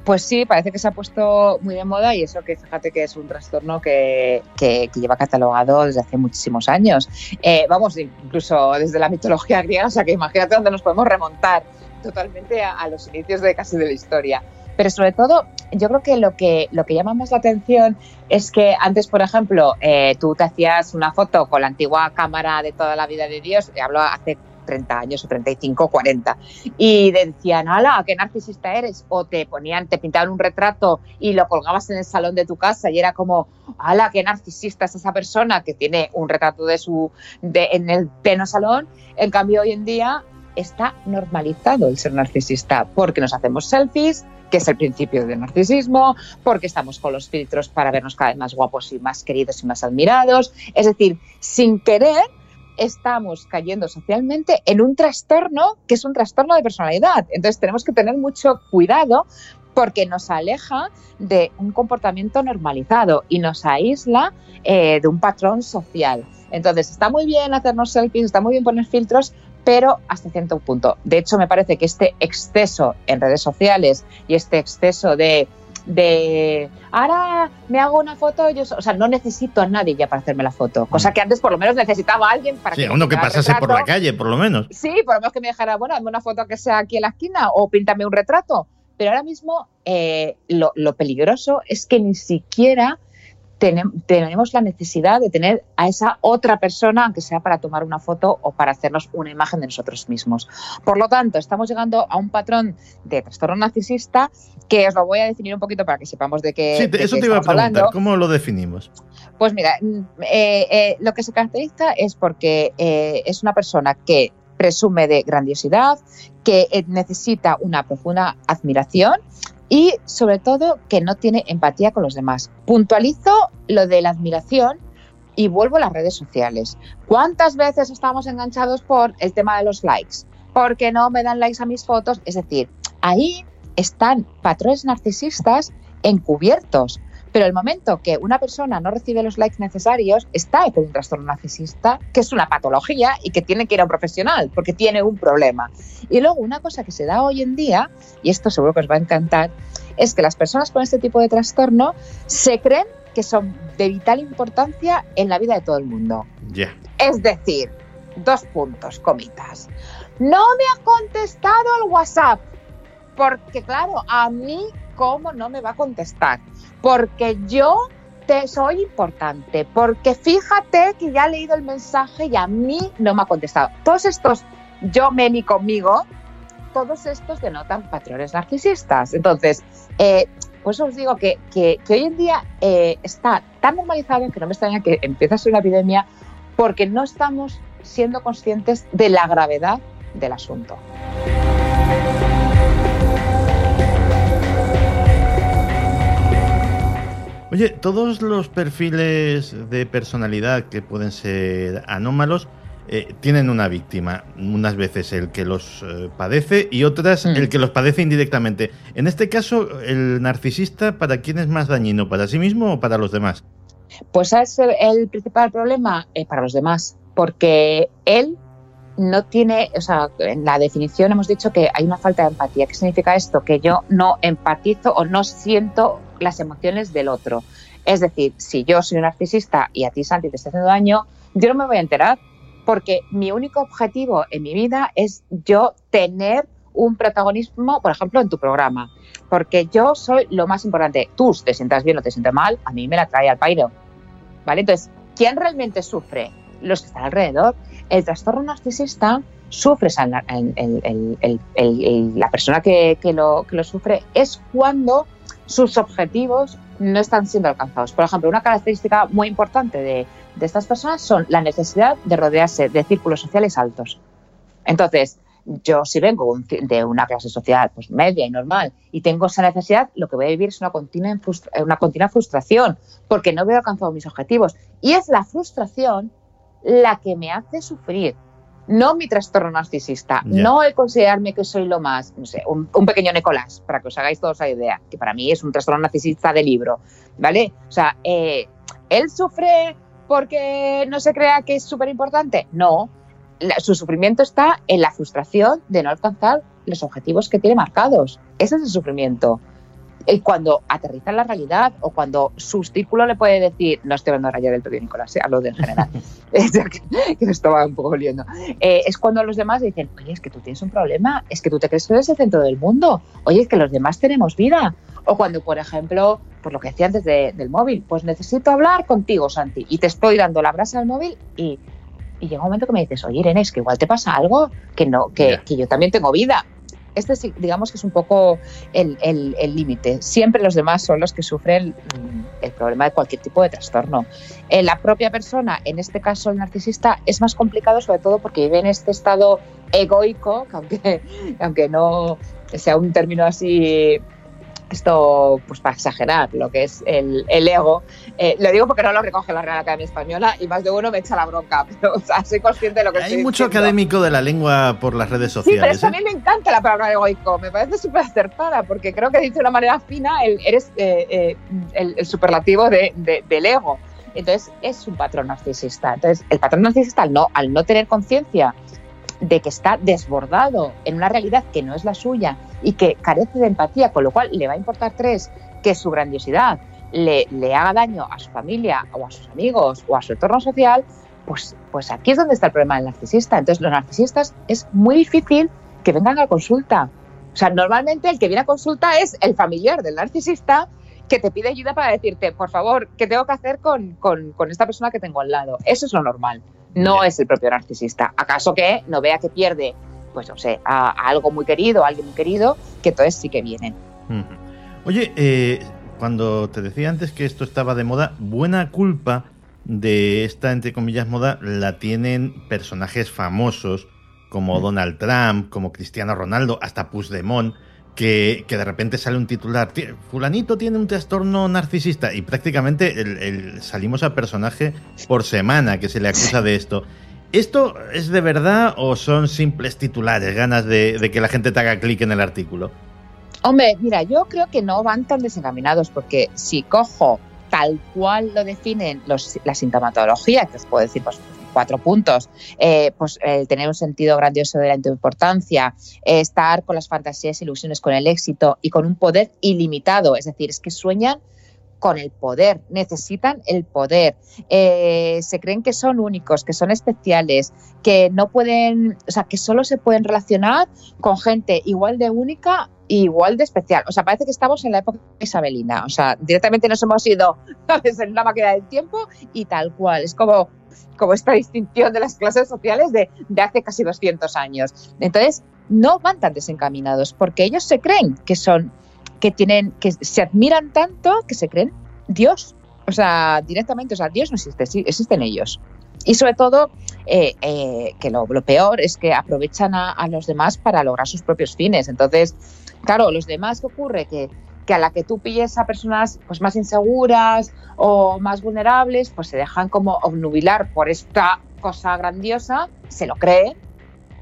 Pues sí, parece que se ha puesto muy de moda y eso que fíjate que es un trastorno que, que, lleva catalogado desde hace muchísimos años. Eh, vamos, incluso desde la mitología griega, o sea que imagínate dónde nos podemos remontar totalmente a, a los inicios de casi de la historia. Pero sobre todo, yo creo que lo que, lo que llama más la atención es que antes, por ejemplo, eh, tú te hacías una foto con la antigua cámara de toda la vida de Dios, hablo hace 30 años o 35 o 40, y decían, ¡hala, qué narcisista eres! O te ponían, te pintaban un retrato y lo colgabas en el salón de tu casa y era como, ¡hala, qué narcisista es esa persona que tiene un retrato de su, de, en el pleno salón! En cambio, hoy en día está normalizado el ser narcisista porque nos hacemos selfies, que es el principio del narcisismo, porque estamos con los filtros para vernos cada vez más guapos y más queridos y más admirados. Es decir, sin querer estamos cayendo socialmente en un trastorno que es un trastorno de personalidad. Entonces tenemos que tener mucho cuidado porque nos aleja de un comportamiento normalizado y nos aísla eh, de un patrón social. Entonces está muy bien hacernos selfies, está muy bien poner filtros, pero hasta cierto punto. De hecho, me parece que este exceso en redes sociales y este exceso de, de ahora me hago una foto, yo, o sea, no necesito a nadie ya para hacerme la foto, cosa que antes por lo menos necesitaba a alguien para sí, que uno que pasase por la calle, por lo menos. Sí, por lo menos que me dijera, bueno, hazme una foto que sea aquí en la esquina o píntame un retrato. Pero ahora mismo eh, lo, lo peligroso es que ni siquiera tenemos la necesidad de tener a esa otra persona, aunque sea para tomar una foto o para hacernos una imagen de nosotros mismos. Por lo tanto, estamos llegando a un patrón de trastorno narcisista que os lo voy a definir un poquito para que sepamos de qué. Sí, de eso qué te iba a preguntar, hablando. ¿cómo lo definimos? Pues mira, eh, eh, lo que se caracteriza es porque eh, es una persona que presume de grandiosidad, que necesita una profunda admiración y sobre todo que no tiene empatía con los demás. Puntualizo lo de la admiración y vuelvo a las redes sociales. ¿Cuántas veces estamos enganchados por el tema de los likes? Porque no me dan likes a mis fotos. Es decir, ahí están patrones narcisistas encubiertos. Pero el momento que una persona no recibe los likes necesarios, está con un trastorno narcisista, que es una patología y que tiene que ir a un profesional porque tiene un problema. Y luego una cosa que se da hoy en día, y esto seguro que os va a encantar, es que las personas con este tipo de trastorno se creen que son de vital importancia en la vida de todo el mundo. Ya. Es decir, dos puntos, comitas. No me ha contestado el WhatsApp, porque claro, a mí, ¿cómo no me va a contestar? Porque yo te soy importante, porque fíjate que ya he leído el mensaje y a mí no me ha contestado. Todos estos yo, me ni conmigo, todos estos denotan patrones narcisistas. Entonces, eh, pues os digo que, que, hoy en día eh, está tan normalizado que no me extraña que empiece a ser una epidemia porque no estamos siendo conscientes de la gravedad del asunto. Oye, todos los perfiles de personalidad que pueden ser anómalos eh, tienen una víctima. Unas veces el que los eh, padece y otras Mm. el que los padece indirectamente. En este caso, el narcisista, ¿para quién es más dañino? ¿Para sí mismo o para los demás? Pues es el, el principal problema eh, para los demás, porque él no tiene, o sea, en la definición hemos dicho que hay una falta de empatía. ¿Qué significa esto? Que yo no empatizo o no siento las emociones del otro. Es decir, si yo soy un narcisista y a ti, Santi, te está haciendo daño, yo no me voy a enterar, porque mi único objetivo en mi vida es yo tener un protagonismo, por ejemplo, en tu programa. Porque yo soy lo más importante. Tú te sientas bien o te sientas mal, a mí me la trae al pairo. ¿Vale? Entonces, ¿quién realmente sufre? Los que están alrededor. El trastorno narcisista sufre, el- el- la persona que lo sufre es cuando sus objetivos no están siendo alcanzados. Por ejemplo, una característica muy importante de, estas personas son la necesidad de rodearse de círculos sociales altos. Entonces, yo si vengo de una clase social pues media y normal y tengo esa necesidad, lo que voy a vivir es una continua, una continua frustración porque no veo alcanzado mis objetivos. Y es la frustración la que me hace sufrir, no mi trastorno narcisista, no el considerarme que soy lo más, no sé, un, pequeño Nicolás, para que os hagáis todos la idea, que para mí es un trastorno narcisista de libro, ¿vale? O sea, eh, ¿él sufre porque no se crea que es súper importante? No, su sufrimiento está en la frustración de no alcanzar los objetivos que tiene marcados. Ese es el sufrimiento. Y cuando aterriza en la realidad o cuando su círculo le puede decir, no estoy hablando a rayar del todo Nicolás, ¿eh? hablo de en general, que me estaba un poco oliendo, eh, es cuando los demás dicen, oye, es que tú tienes un problema, es que tú te crees que eres el centro del mundo, oye, es que los demás tenemos vida. O cuando, por ejemplo, por lo que decía antes del móvil, pues necesito hablar contigo, Santi, y te estoy dando la brasa al móvil y y llega un momento que me dices, oye, Irene, es que igual te pasa algo, que no, que, que yo también tengo vida. Este digamos que es un poco el límite. Siempre los demás son los que sufren mm, el problema de cualquier tipo de trastorno. En la propia persona, en este caso el narcisista, es más complicado sobre todo porque vive en este estado egoico, que aunque, aunque no sea un término así esto, pues para exagerar lo que es el, ego, eh, lo digo porque no lo recoge la Real Academia Española y más de uno me echa la bronca, pero o sea, soy consciente de lo que Hay mucho académico de la lengua por las redes sociales. Sí, pero a mí ¿eh? me encanta la palabra egoico, me parece súper acertada porque creo que dice de una manera fina, eres eh, el, superlativo de, del ego. Entonces es un patrón narcisista. Entonces el patrón narcisista al no, al no tener conciencia de que está desbordado en una realidad que no es la suya y que carece de empatía, con lo cual le va a importar tres que su grandiosidad le, le haga daño a su familia o a sus amigos o a su entorno social, pues, pues aquí es donde está el problema del narcisista. Entonces, los narcisistas es muy difícil que vengan a consulta. O sea, normalmente el que viene a consulta es el familiar del narcisista que te pide ayuda para decirte, por favor, ¿qué tengo que hacer con, con, con esta persona que tengo al lado? Eso es lo normal no es el propio narcisista. ¿Acaso que no vea que pierde, pues no sé, a, algo muy querido, a alguien muy querido, que entonces sí que vienen? Oye, eh, cuando te decía antes que esto estaba de moda, buena culpa de esta, entre comillas, moda la tienen personajes famosos como mm. Donald Trump, como Cristiano Ronaldo, hasta Puigdemont, que, que, de repente sale un titular, fulanito tiene un trastorno narcisista y prácticamente el, salimos a personaje por semana que se le acusa de esto. ¿Esto es de verdad o son simples titulares, ganas de, que la gente te haga clic en el artículo? Hombre, mira, yo creo que no van tan desencaminados porque si cojo tal cual lo definen los, la sintomatología, que os puedo decir, pues cuatro puntos, eh, pues el tener un sentido grandioso de la importancia, eh, estar con las fantasías e ilusiones con el éxito y con un poder ilimitado, es decir, es que sueñan con el poder, necesitan el poder, eh, se creen que son únicos, que son especiales, que no pueden, o sea, que solo se pueden relacionar con gente igual de única igual de especial. O sea, parece que estamos en la época isabelina. O sea, directamente nos hemos ido en una máquina del tiempo y tal cual. Es como como esta distinción de las clases sociales de, hace casi 200 años. Entonces, no van tan desencaminados porque ellos se creen que son, que tienen, que se admiran tanto que se creen Dios. O sea, directamente, o sea, Dios no existe, sí, existen ellos. Y sobre todo, eh, eh, que lo, peor es que aprovechan a, los demás para lograr sus propios fines. Entonces, claro, los demás, ¿qué ocurre? Que a la que tú pilles a personas pues, más inseguras o más vulnerables, pues se dejan como obnubilar por esta cosa grandiosa, se lo creen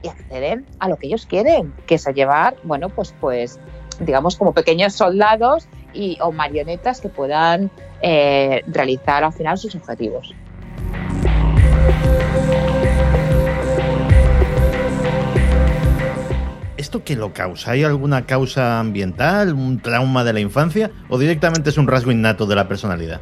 y acceden a lo que ellos quieren, que es llevar, bueno, pues, pues digamos como pequeños soldados y, o marionetas que puedan eh, realizar al final sus objetivos. ¿Esto qué lo causa? ¿Hay alguna causa ambiental, un trauma de la infancia o directamente es un rasgo innato de la personalidad?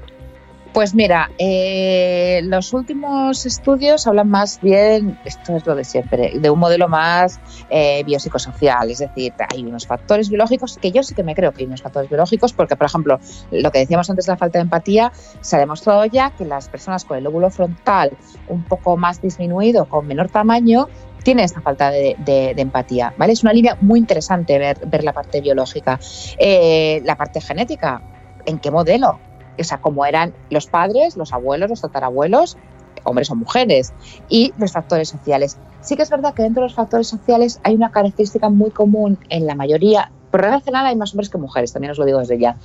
Pues mira, eh, los últimos estudios hablan más bien, esto es lo de siempre, de un modelo más eh, biopsicosocial, es decir, hay unos factores biológicos que yo sí que me creo que hay unos factores biológicos, porque por ejemplo, lo que decíamos antes la falta de empatía, se ha demostrado ya que las personas con el lóbulo frontal un poco más disminuido, con menor tamaño, tiene esta falta de, empatía. ¿vale? Es una línea muy interesante ver, la parte biológica. Eh, la parte genética, en qué modelo. O sea, cómo eran los padres, los abuelos, los tatarabuelos, hombres o mujeres, y los factores sociales. Sí que es verdad que dentro de los factores sociales hay una característica muy común en la mayoría, pero en general hay más hombres que mujeres, también os lo digo desde ya.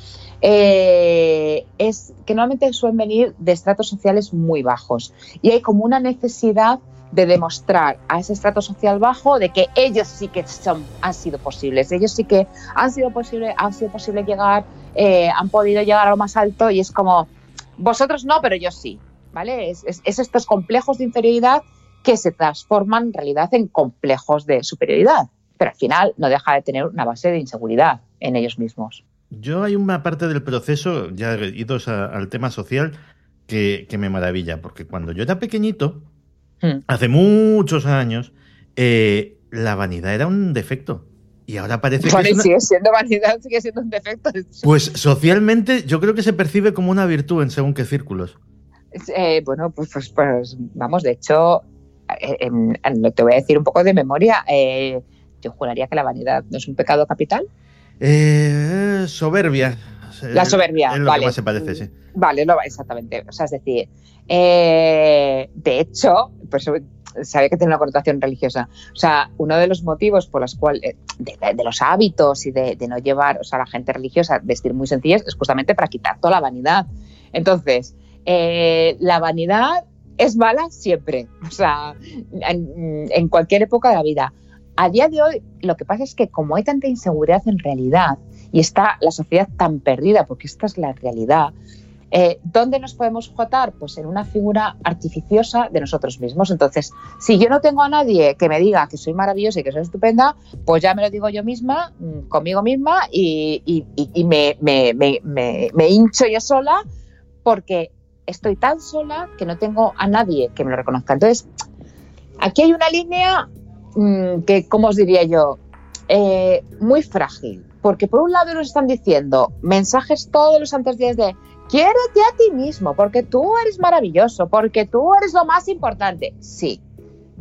Eh, es que normalmente suelen venir de estratos sociales muy bajos y hay como una necesidad de demostrar a ese estrato social bajo de que ellos sí que son, han sido posibles, ellos sí que han sido posible, han sido posible llegar, eh, han podido llegar a lo más alto y es como vosotros no, pero yo sí, ¿vale? Es, es estos complejos de inferioridad que se transforman en realidad en complejos de superioridad, pero al final no deja de tener una base de inseguridad en ellos mismos. Yo hay una parte del proceso, ya idos al tema social, que, me maravilla, porque cuando yo era pequeñito, hmm. hace muchos años, eh, la vanidad era un defecto. Y ahora parece que. sigue siendo vanidad, sigue siendo un defecto. Pues socialmente yo creo que se percibe como una virtud en según qué círculos. Eh, bueno, pues, pues, pues, vamos, de hecho, eh, te voy a decir un poco de memoria. yo juraría que la vanidad no es un pecado capital. Eh, soberbia. La soberbia, es lo vale. Que más se parece, sí. Vale, no, exactamente. O sea, es decir, eh, de hecho, pues sabe que tiene una connotación religiosa. O sea, uno de los motivos por los cuales, eh, de, los hábitos y de, no llevar, o sea, la gente religiosa vestir muy sencillas es justamente para quitar toda la vanidad. Entonces, eh, la vanidad es mala siempre, o sea, en cualquier época de la vida. A día de hoy, lo que pasa es que como hay tanta inseguridad en realidad y está la sociedad tan perdida, porque esta es la realidad, eh, ¿dónde nos podemos jotar? Pues en una figura artificiosa de nosotros mismos. Entonces, si yo no tengo a nadie que me diga que soy maravillosa y que soy estupenda, pues ya me lo digo yo misma, mm, conmigo misma, y, me, hincho yo sola porque estoy tan sola que no tengo a nadie que me lo reconozca. Entonces, aquí hay una línea Mm, que, ¿cómo os diría yo? Eh, muy frágil. Porque por un lado nos están diciendo mensajes todos los santos días de quiérete a ti mismo, porque tú eres maravilloso, porque tú eres lo más importante. Sí,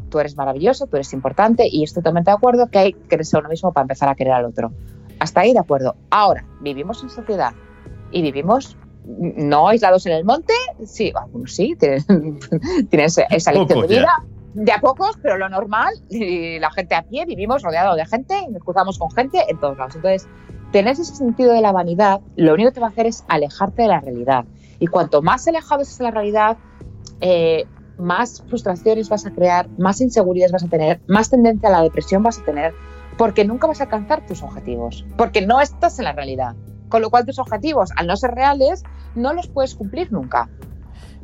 tú eres maravilloso, tú eres importante y estoy totalmente de acuerdo que hay que a uno mismo para empezar a querer al otro. Hasta ahí de acuerdo. Ahora, vivimos en sociedad y vivimos no aislados en el monte, sí, algunos sí, tienen, esa lección de vida de a pocos, pero lo normal, y la gente a pie, vivimos rodeados de gente, nos cruzamos con gente en todos lados. Entonces, tener ese sentido de la vanidad, lo único que va a hacer es alejarte de la realidad. Y cuanto más alejado estés de la realidad, eh, más frustraciones vas a crear, más inseguridades vas a tener, más tendencia a la depresión vas a tener, porque nunca vas a alcanzar tus objetivos, porque no estás en la realidad. Con lo cual tus objetivos, al no ser reales, no los puedes cumplir nunca.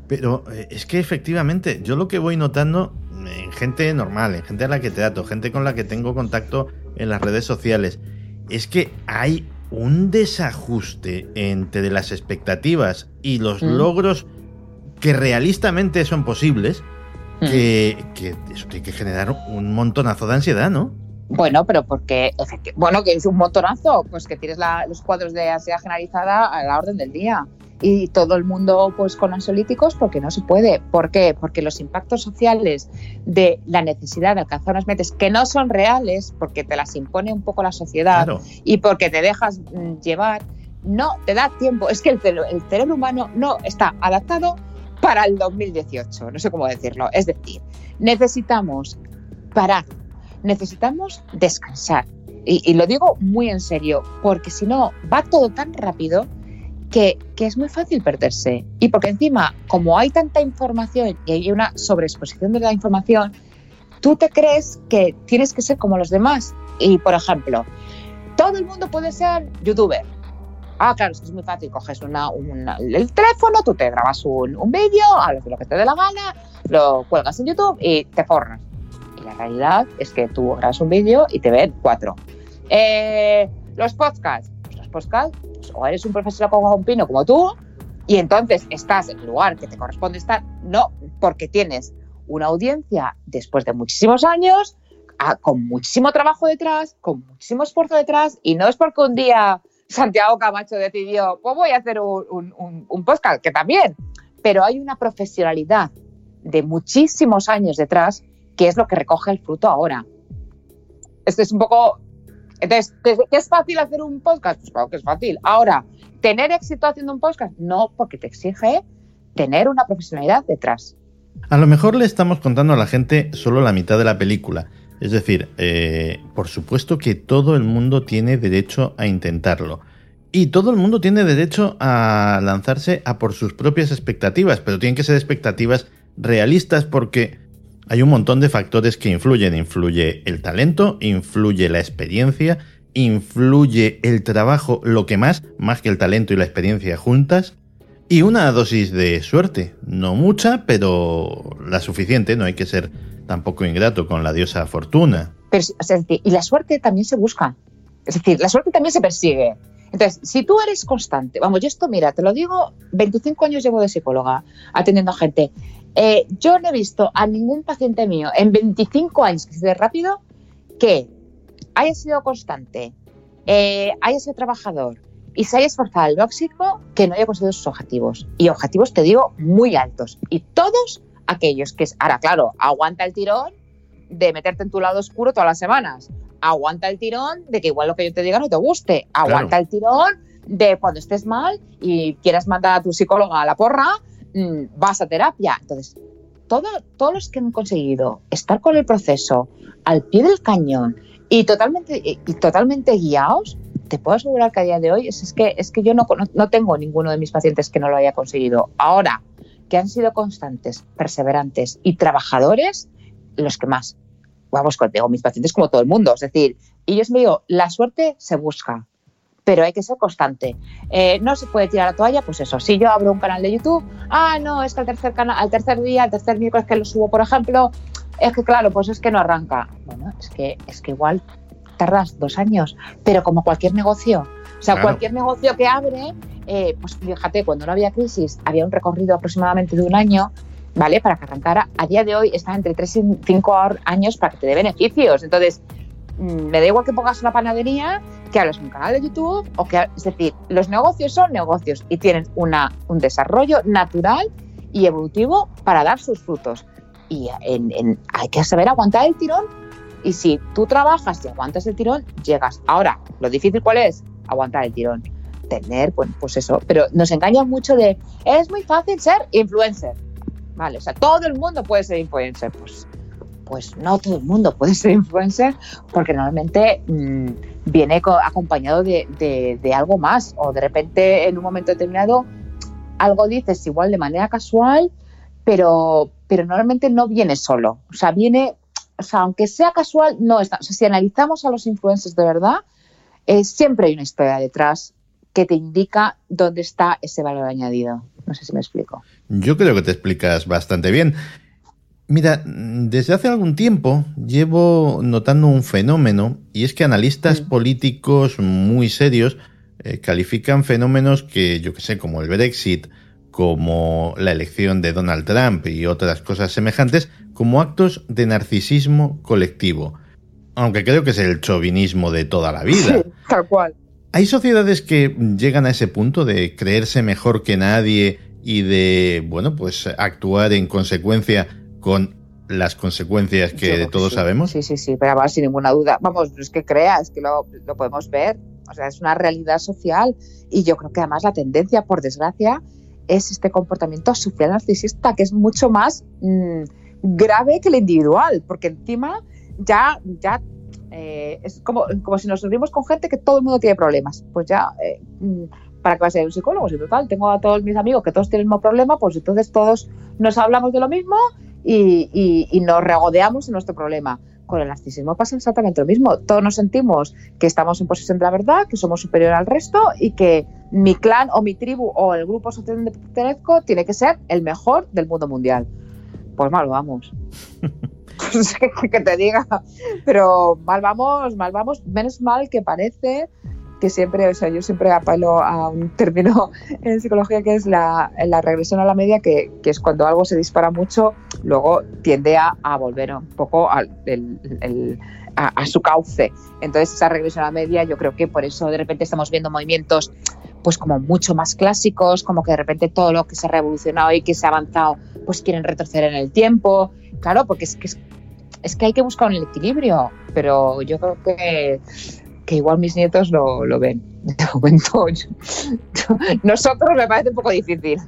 Pero eh, es que efectivamente, yo lo que voy notando en gente normal, en gente a la que trato, gente con la que tengo contacto en las redes sociales, es que hay un desajuste entre las expectativas y los mm. logros que realistamente son posibles, mm. que, eso tiene que generar un montonazo de ansiedad, ¿no? Bueno, pero porque, bueno, que es un montonazo, pues que tienes los cuadros de ansiedad generalizada a la orden del día y todo el mundo pues con ansiolíticos porque no se puede. ¿Por qué? Porque los impactos sociales de la necesidad de alcanzar unas metas que no son reales, porque te las impone un poco la sociedad y porque te dejas mm, llevar, no te da tiempo. Es que el, el cerebro humano no está adaptado para el 2018, no sé cómo decirlo. Es decir, necesitamos parar, necesitamos descansar. y lo digo muy en serio, porque si no, va todo tan rápido que, es muy fácil perderse. Y porque encima, como hay tanta información y hay una sobreexposición de la información, tú te crees que tienes que ser como los demás. Y, por ejemplo, todo el mundo puede ser youtuber. Ah, claro, es que muy fácil. Coges una, el teléfono, tú te grabas un, un vídeo, hablas de lo que te dé la gana, lo cuelgas en YouTube y te forras. Y la realidad es que tú grabas un vídeo y te ven cuatro. Eh, los podcasts. Pues los podcasts o eres un profesor como un pino como tú y entonces estás en el lugar que te corresponde estar, no, porque tienes una audiencia después de muchísimos años, con muchísimo trabajo detrás, con muchísimo esfuerzo detrás, y no es porque un día Santiago Camacho decidió, pues voy a hacer un, un que también, pero hay una profesionalidad de muchísimos años detrás que es lo que recoge el fruto ahora. Esto es un poco Entonces, ¿qué es fácil hacer un podcast? Pues claro que es fácil. Ahora, ¿tener éxito haciendo un podcast? No, porque te exige tener una profesionalidad detrás. A lo mejor le estamos contando a la gente solo la mitad de la película. Es decir, eh, por supuesto que todo el mundo tiene derecho a intentarlo. Y todo el mundo tiene derecho a lanzarse a por sus propias expectativas, pero tienen que ser expectativas realistas porque hay un montón de factores que influyen. Influye el talento, influye la experiencia, influye el trabajo, lo que más, más que el talento y la experiencia juntas, y una dosis de suerte. No mucha, pero la suficiente, no hay que ser tampoco ingrato con la diosa fortuna. Pero, y la suerte también se busca. Es decir, la suerte también se persigue. Entonces, si tú eres constante, vamos, yo esto, mira, te lo digo, 25 años llevo de psicóloga atendiendo a gente. Eh, yo no he visto a ningún paciente mío en 25 años que se rápido que haya sido constante, eh, haya sido trabajador y se haya esforzado al máximo que no haya conseguido sus objetivos. Y objetivos, te digo, muy altos. Y todos aquellos que, es, ahora claro, aguanta el tirón de meterte en tu lado oscuro todas las semanas. Aguanta el tirón de que igual lo que yo te diga no te guste. Aguanta el tirón de cuando estés mal y quieras mandar a tu psicóloga a la porra, vas a terapia. Entonces, todo, todos los que han conseguido estar con el proceso al pie del cañón y totalmente, y, totalmente guiados, te puedo asegurar que a día de hoy es, que, es que yo no, no tengo ninguno de mis pacientes que no lo haya conseguido. Ahora, que han sido constantes, perseverantes y trabajadores, los que más. Vamos, tengo mis pacientes como todo el mundo. Es decir, y yo me digo, la suerte se busca, pero hay que ser constante. Eh, no se puede tirar la toalla, pues eso. Si yo abro un canal de YouTube, ah, no, es que al tercer, canal, al tercer día, al tercer miércoles que lo subo, por ejemplo, es que claro, pues es que no arranca. Bueno, es que, es que igual tardas dos años, pero como cualquier negocio. O sea, cualquier negocio que abre eh, pues fíjate, cuando no había crisis, había un recorrido aproximadamente de un año, ¿vale? Para que arrancara. A día de hoy está entre 3 y 5 años para que te dé beneficios. Entonces, me da igual que pongas una panadería, que hagas un canal de YouTube, o que, es decir, los negocios son negocios y tienen una, un desarrollo natural y evolutivo para dar sus frutos. Y hay que saber aguantar el tirón. Y si tú trabajas y aguantas el tirón, llegas. Ahora, lo difícil cuál es? Aguantar el tirón tener, bueno, pues eso, pero nos engañan mucho de, es muy fácil ser influencer, ¿vale? O sea, todo el mundo puede ser influencer, pues, pues no todo el mundo puede ser influencer porque normalmente mm, viene acompañado de, algo más o de repente en un momento determinado algo dices igual de manera casual, pero, pero normalmente no viene solo, o sea, viene, o sea, aunque sea casual, no está, o sea, si analizamos a los influencers de verdad, eh, siempre hay una historia detrás que te indica dónde está ese valor añadido. No sé si me explico. Yo creo que te explicas bastante bien. Mira, desde hace algún tiempo llevo notando un fenómeno y es que analistas mm. políticos muy serios eh, califican fenómenos que, yo que sé, como el Brexit, como la elección de Donald Trump y otras cosas semejantes, como actos de narcisismo colectivo. Aunque creo que es el chauvinismo de toda la vida. tal cual. ¿Hay sociedades que llegan a ese punto de creerse mejor que nadie y de, bueno, pues actuar en consecuencia con las consecuencias que todos sabemos? Sí, sí, sí, pero sin ninguna duda. Vamos, no es que creas, es que lo, podemos ver. O sea, es una realidad social y yo creo que además la tendencia, por desgracia, es este comportamiento social narcisista que es mucho más mm, grave que el individual, porque encima ya, ya eh, es como, como si nos reunimos con gente que todo el mundo tiene problemas. Pues ya, eh, mm, ¿para qué va a ser un psicólogo? Si total, tengo a todos mis amigos que todos tienen el mismo problema, pues entonces todos nos hablamos de lo mismo y, y, nos regodeamos en nuestro problema. Con el narcisismo pasa exactamente lo mismo. Todos nos sentimos que estamos en posesión de la verdad, que somos superior al resto y que mi clan o mi tribu o el grupo social donde pertenezco tiene que ser el mejor del mundo mundial. Pues mal vamos. qué te diga, pero mal vamos, mal vamos, menos mal que parece que siempre, o sea, yo siempre apelo a un término en psicología que es la, la regresión a la media, que, que, es cuando algo se dispara mucho, luego tiende a, a volver un poco al, el, a, a, su cauce. Entonces, esa regresión a la media, yo creo que por eso de repente estamos viendo movimientos pues como mucho más clásicos, como que de repente todo lo que se ha revolucionado y que se ha avanzado, pues quieren retroceder en el tiempo. Claro, porque es que, es, que hay que buscar un equilibrio, pero yo creo que que igual mis nietos lo, lo ven. De nosotros me parece un poco difícil.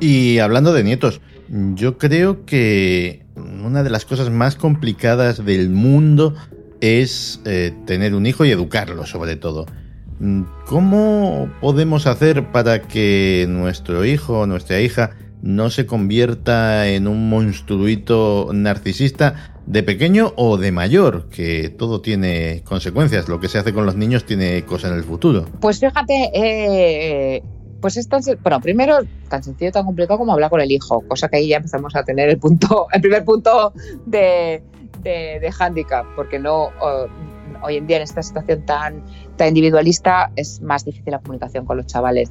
Y hablando de nietos, yo creo que una de las cosas más complicadas del mundo es eh, tener un hijo y educarlo sobre todo. ¿Cómo podemos hacer para que nuestro hijo o nuestra hija no se convierta en un monstruito narcisista de pequeño o de mayor, que todo tiene consecuencias. Lo que se hace con los niños tiene cosas en el futuro. Pues fíjate, eh, pues es tan, bueno, primero tan sencillo, tan complicado como hablar con el hijo, cosa que ahí ya empezamos a tener el punto, el primer punto de, de, de handicap, porque no hoy en día en esta situación tan, individualista es más difícil la comunicación con los chavales.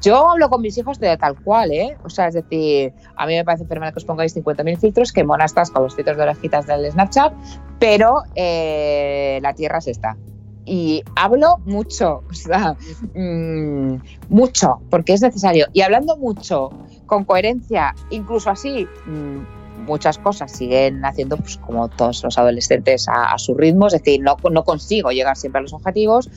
Yo hablo con mis hijos de tal cual, ¿eh? O sea, es decir, a mí me parece fenomenal que os pongáis 50.000 filtros, que mona con los filtros de orejitas del Snapchat, pero eh, la tierra es esta y hablo mucho, o sea, mmm, mucho, porque es necesario. Y hablando mucho, con coherencia, incluso así, mmm, muchas cosas siguen haciendo, pues como todos los adolescentes, a, su ritmo, es decir, no, no consigo llegar siempre a los objetivos,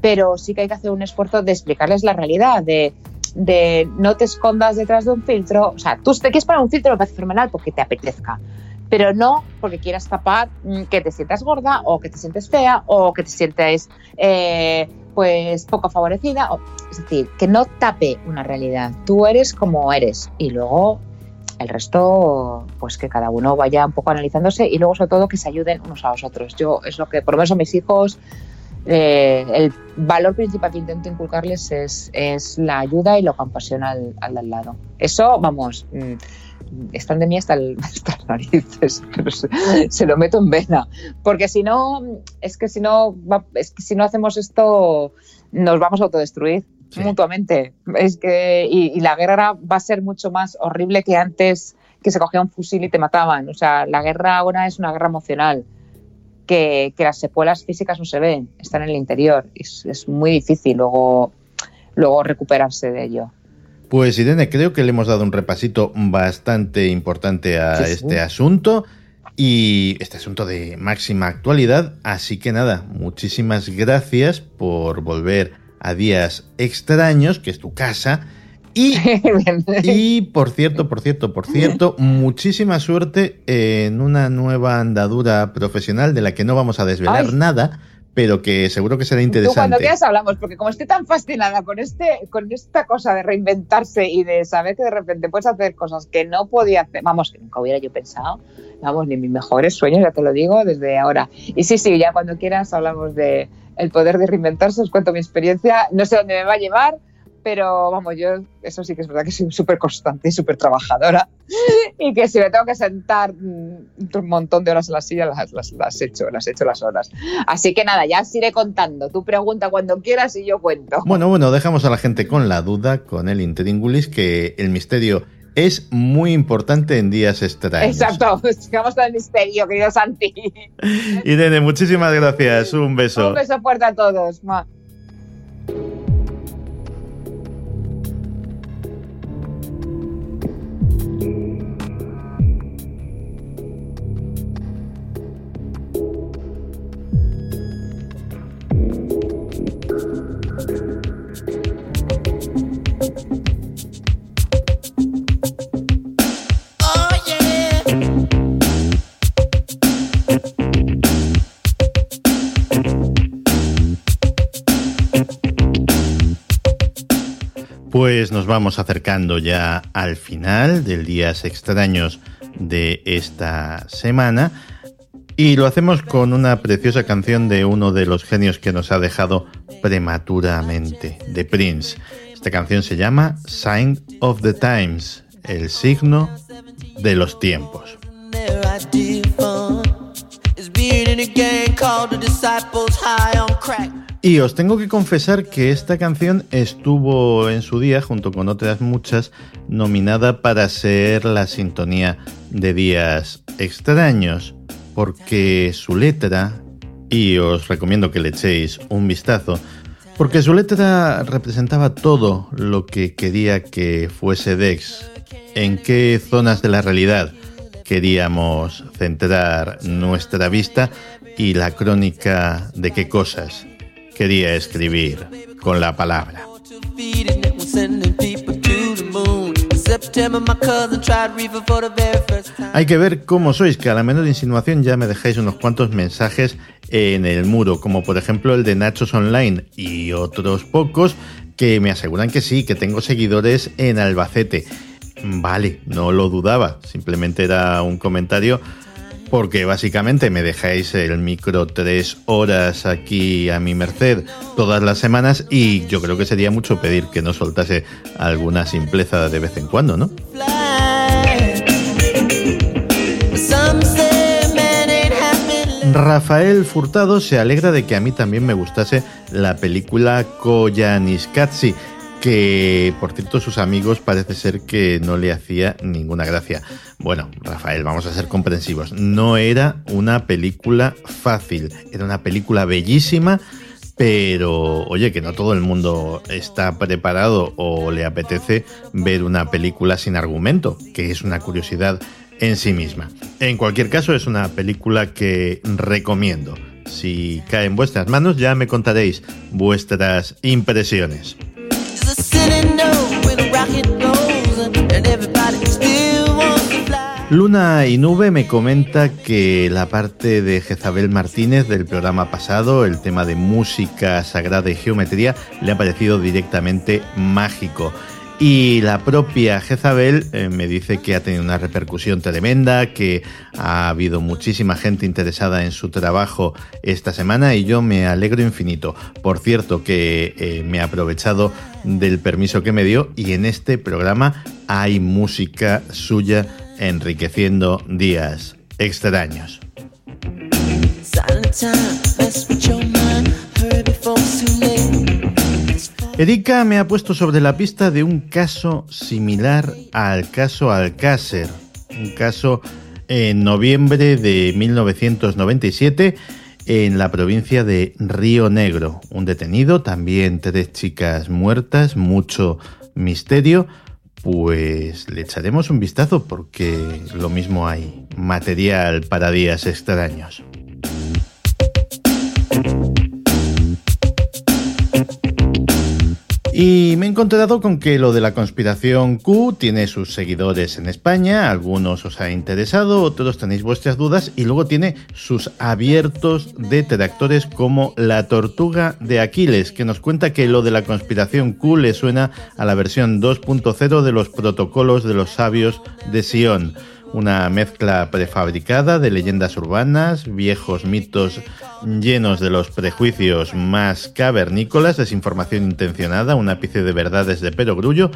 pero sí que hay que hacer un esfuerzo de explicarles la realidad, de, de no te escondas detrás de un filtro, o sea, tú te quieres poner un filtro, me parece fenomenal porque te apetezca, pero no porque quieras tapar que te sientas gorda o que te sientes fea o que te sientes eh, pues poco favorecida. O, es decir, que no tape una realidad. Tú eres como eres y luego el resto, pues que cada uno vaya un poco analizándose y luego sobre todo que se ayuden unos a los otros. Yo es lo que, por lo menos a mis hijos, eh, el valor principal que intento inculcarles es, es la ayuda y la compasión al, al, al lado. Eso, vamos, están de mí hasta, el, las narices, pero se, se, lo meto en vena. Porque si no, es que si no, es que si no hacemos esto, nos vamos a autodestruir sí. mutuamente. Es que, y, y, la guerra va a ser mucho más horrible que antes que se cogía un fusil y te mataban. O sea, la guerra ahora es una guerra emocional. Que, que las secuelas físicas no se ven, están en el interior. Es, es muy difícil luego, luego recuperarse de ello. Pues Irene, creo que le hemos dado un repasito bastante importante a sí, este asunto y este asunto de máxima actualidad. Así que nada, muchísimas gracias por volver a Días Extraños, que es tu casa. Y, y por cierto, por cierto, por cierto, muchísima suerte en una nueva andadura profesional de la que no vamos a desvelar Ay. nada, pero que seguro que será interesante. Tú cuando quieras hablamos, porque como estoy tan fascinada con, este, con esta cosa de reinventarse y de saber que de repente puedes hacer cosas que no podía hacer, vamos, que nunca hubiera yo pensado, vamos, ni mis mejores sueños, ya te lo digo desde ahora. Y sí, sí, ya cuando quieras hablamos de el poder de reinventarse, os cuento mi experiencia, no sé dónde me va a llevar, pero vamos, yo eso sí que es verdad que soy súper constante y súper trabajadora y que si me tengo que sentar un montón de horas en la silla, las, las, las, hecho, las he hecho las horas. Así que nada, ya os iré contando. Tú pregunta cuando quieras y yo cuento. Bueno, bueno, dejamos a la gente con la duda, con el interingulis, que el misterio es muy importante en días extraños. Exacto, con el misterio, querido Santi. Irene, muchísimas gracias. Un beso. Un beso fuerte a todos. Ma. Pues nos vamos acercando ya al final del Días Extraños de esta semana y lo hacemos con una preciosa canción de uno de los genios que nos ha dejado prematuramente, de Prince. Esta canción se llama Sign of the Times, el signo de los tiempos. Y os tengo que confesar que esta canción estuvo en su día, junto con otras muchas, nominada para ser la sintonía de días extraños, porque su letra, y os recomiendo que le echéis un vistazo, porque su letra representaba todo lo que quería que fuese Dex, en qué zonas de la realidad queríamos centrar nuestra vista y la crónica de qué cosas quería escribir con la palabra. Hay que ver cómo sois, que a la menor insinuación ya me dejáis unos cuantos mensajes en el muro, como por ejemplo el de Nachos Online y otros pocos que me aseguran que sí, que tengo seguidores en Albacete. Vale, no lo dudaba, simplemente era un comentario porque básicamente me dejáis el micro tres horas aquí a mi merced todas las semanas y yo creo que sería mucho pedir que no soltase alguna simpleza de vez en cuando, ¿no? Rafael Furtado se alegra de que a mí también me gustase la película Koyaanisqatsi que por cierto sus amigos parece ser que no le hacía ninguna gracia. Bueno, Rafael, vamos a ser comprensivos. No era una película fácil, era una película bellísima, pero oye, que no todo el mundo está preparado o le apetece ver una película sin argumento, que es una curiosidad en sí misma. En cualquier caso, es una película que recomiendo. Si cae en vuestras manos, ya me contaréis vuestras impresiones. Luna y Nube me comenta que la parte de Jezabel Martínez del programa pasado, el tema de música sagrada y geometría, le ha parecido directamente mágico. Y la propia Jezabel eh, me dice que ha tenido una repercusión tremenda, que ha habido muchísima gente interesada en su trabajo esta semana y yo me alegro infinito. Por cierto, que eh, me he aprovechado del permiso que me dio y en este programa hay música suya enriqueciendo días extraños. Erika me ha puesto sobre la pista de un caso similar al caso Alcácer, un caso en noviembre de 1997 en la provincia de Río Negro. Un detenido, también tres chicas muertas, mucho misterio. Pues le echaremos un vistazo porque lo mismo hay material para días extraños. Y me he encontrado con que lo de la conspiración Q tiene sus seguidores en España, algunos os ha interesado, otros tenéis vuestras dudas y luego tiene sus abiertos detractores como la tortuga de Aquiles, que nos cuenta que lo de la conspiración Q le suena a la versión 2.0 de los protocolos de los sabios de Sion una mezcla prefabricada de leyendas urbanas, viejos mitos llenos de los prejuicios más cavernícolas, desinformación intencionada, un ápice de verdades de perogrullo,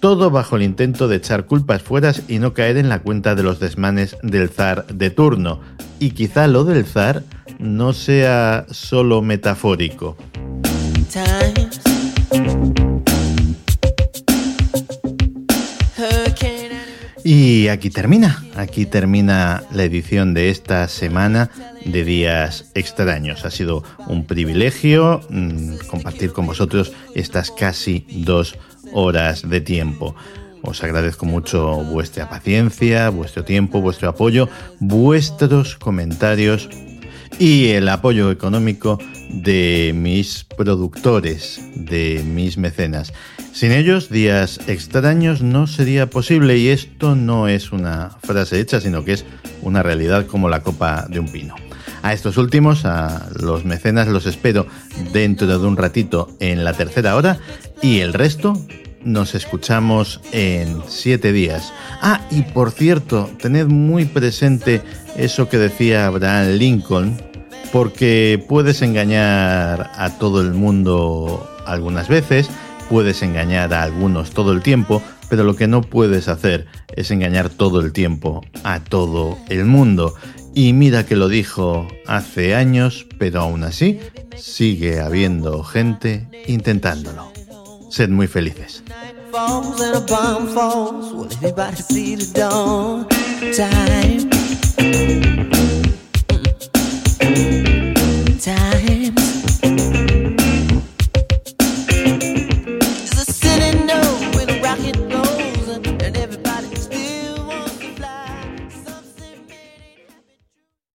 todo bajo el intento de echar culpas fuera y no caer en la cuenta de los desmanes del zar de turno. Y quizá lo del zar no sea solo metafórico. Y aquí termina, aquí termina la edición de esta semana de Días Extraños. Ha sido un privilegio mm, compartir con vosotros estas casi dos horas de tiempo. Os agradezco mucho vuestra paciencia, vuestro tiempo, vuestro apoyo, vuestros comentarios y el apoyo económico de mis productores, de mis mecenas. Sin ellos, días extraños no sería posible y esto no es una frase hecha, sino que es una realidad como la copa de un pino. A estos últimos, a los mecenas, los espero dentro de un ratito en la tercera hora y el resto nos escuchamos en siete días. Ah, y por cierto, tened muy presente eso que decía Abraham Lincoln, porque puedes engañar a todo el mundo algunas veces, Puedes engañar a algunos todo el tiempo, pero lo que no puedes hacer es engañar todo el tiempo a todo el mundo. Y mira que lo dijo hace años, pero aún así sigue habiendo gente intentándolo. Sed muy felices.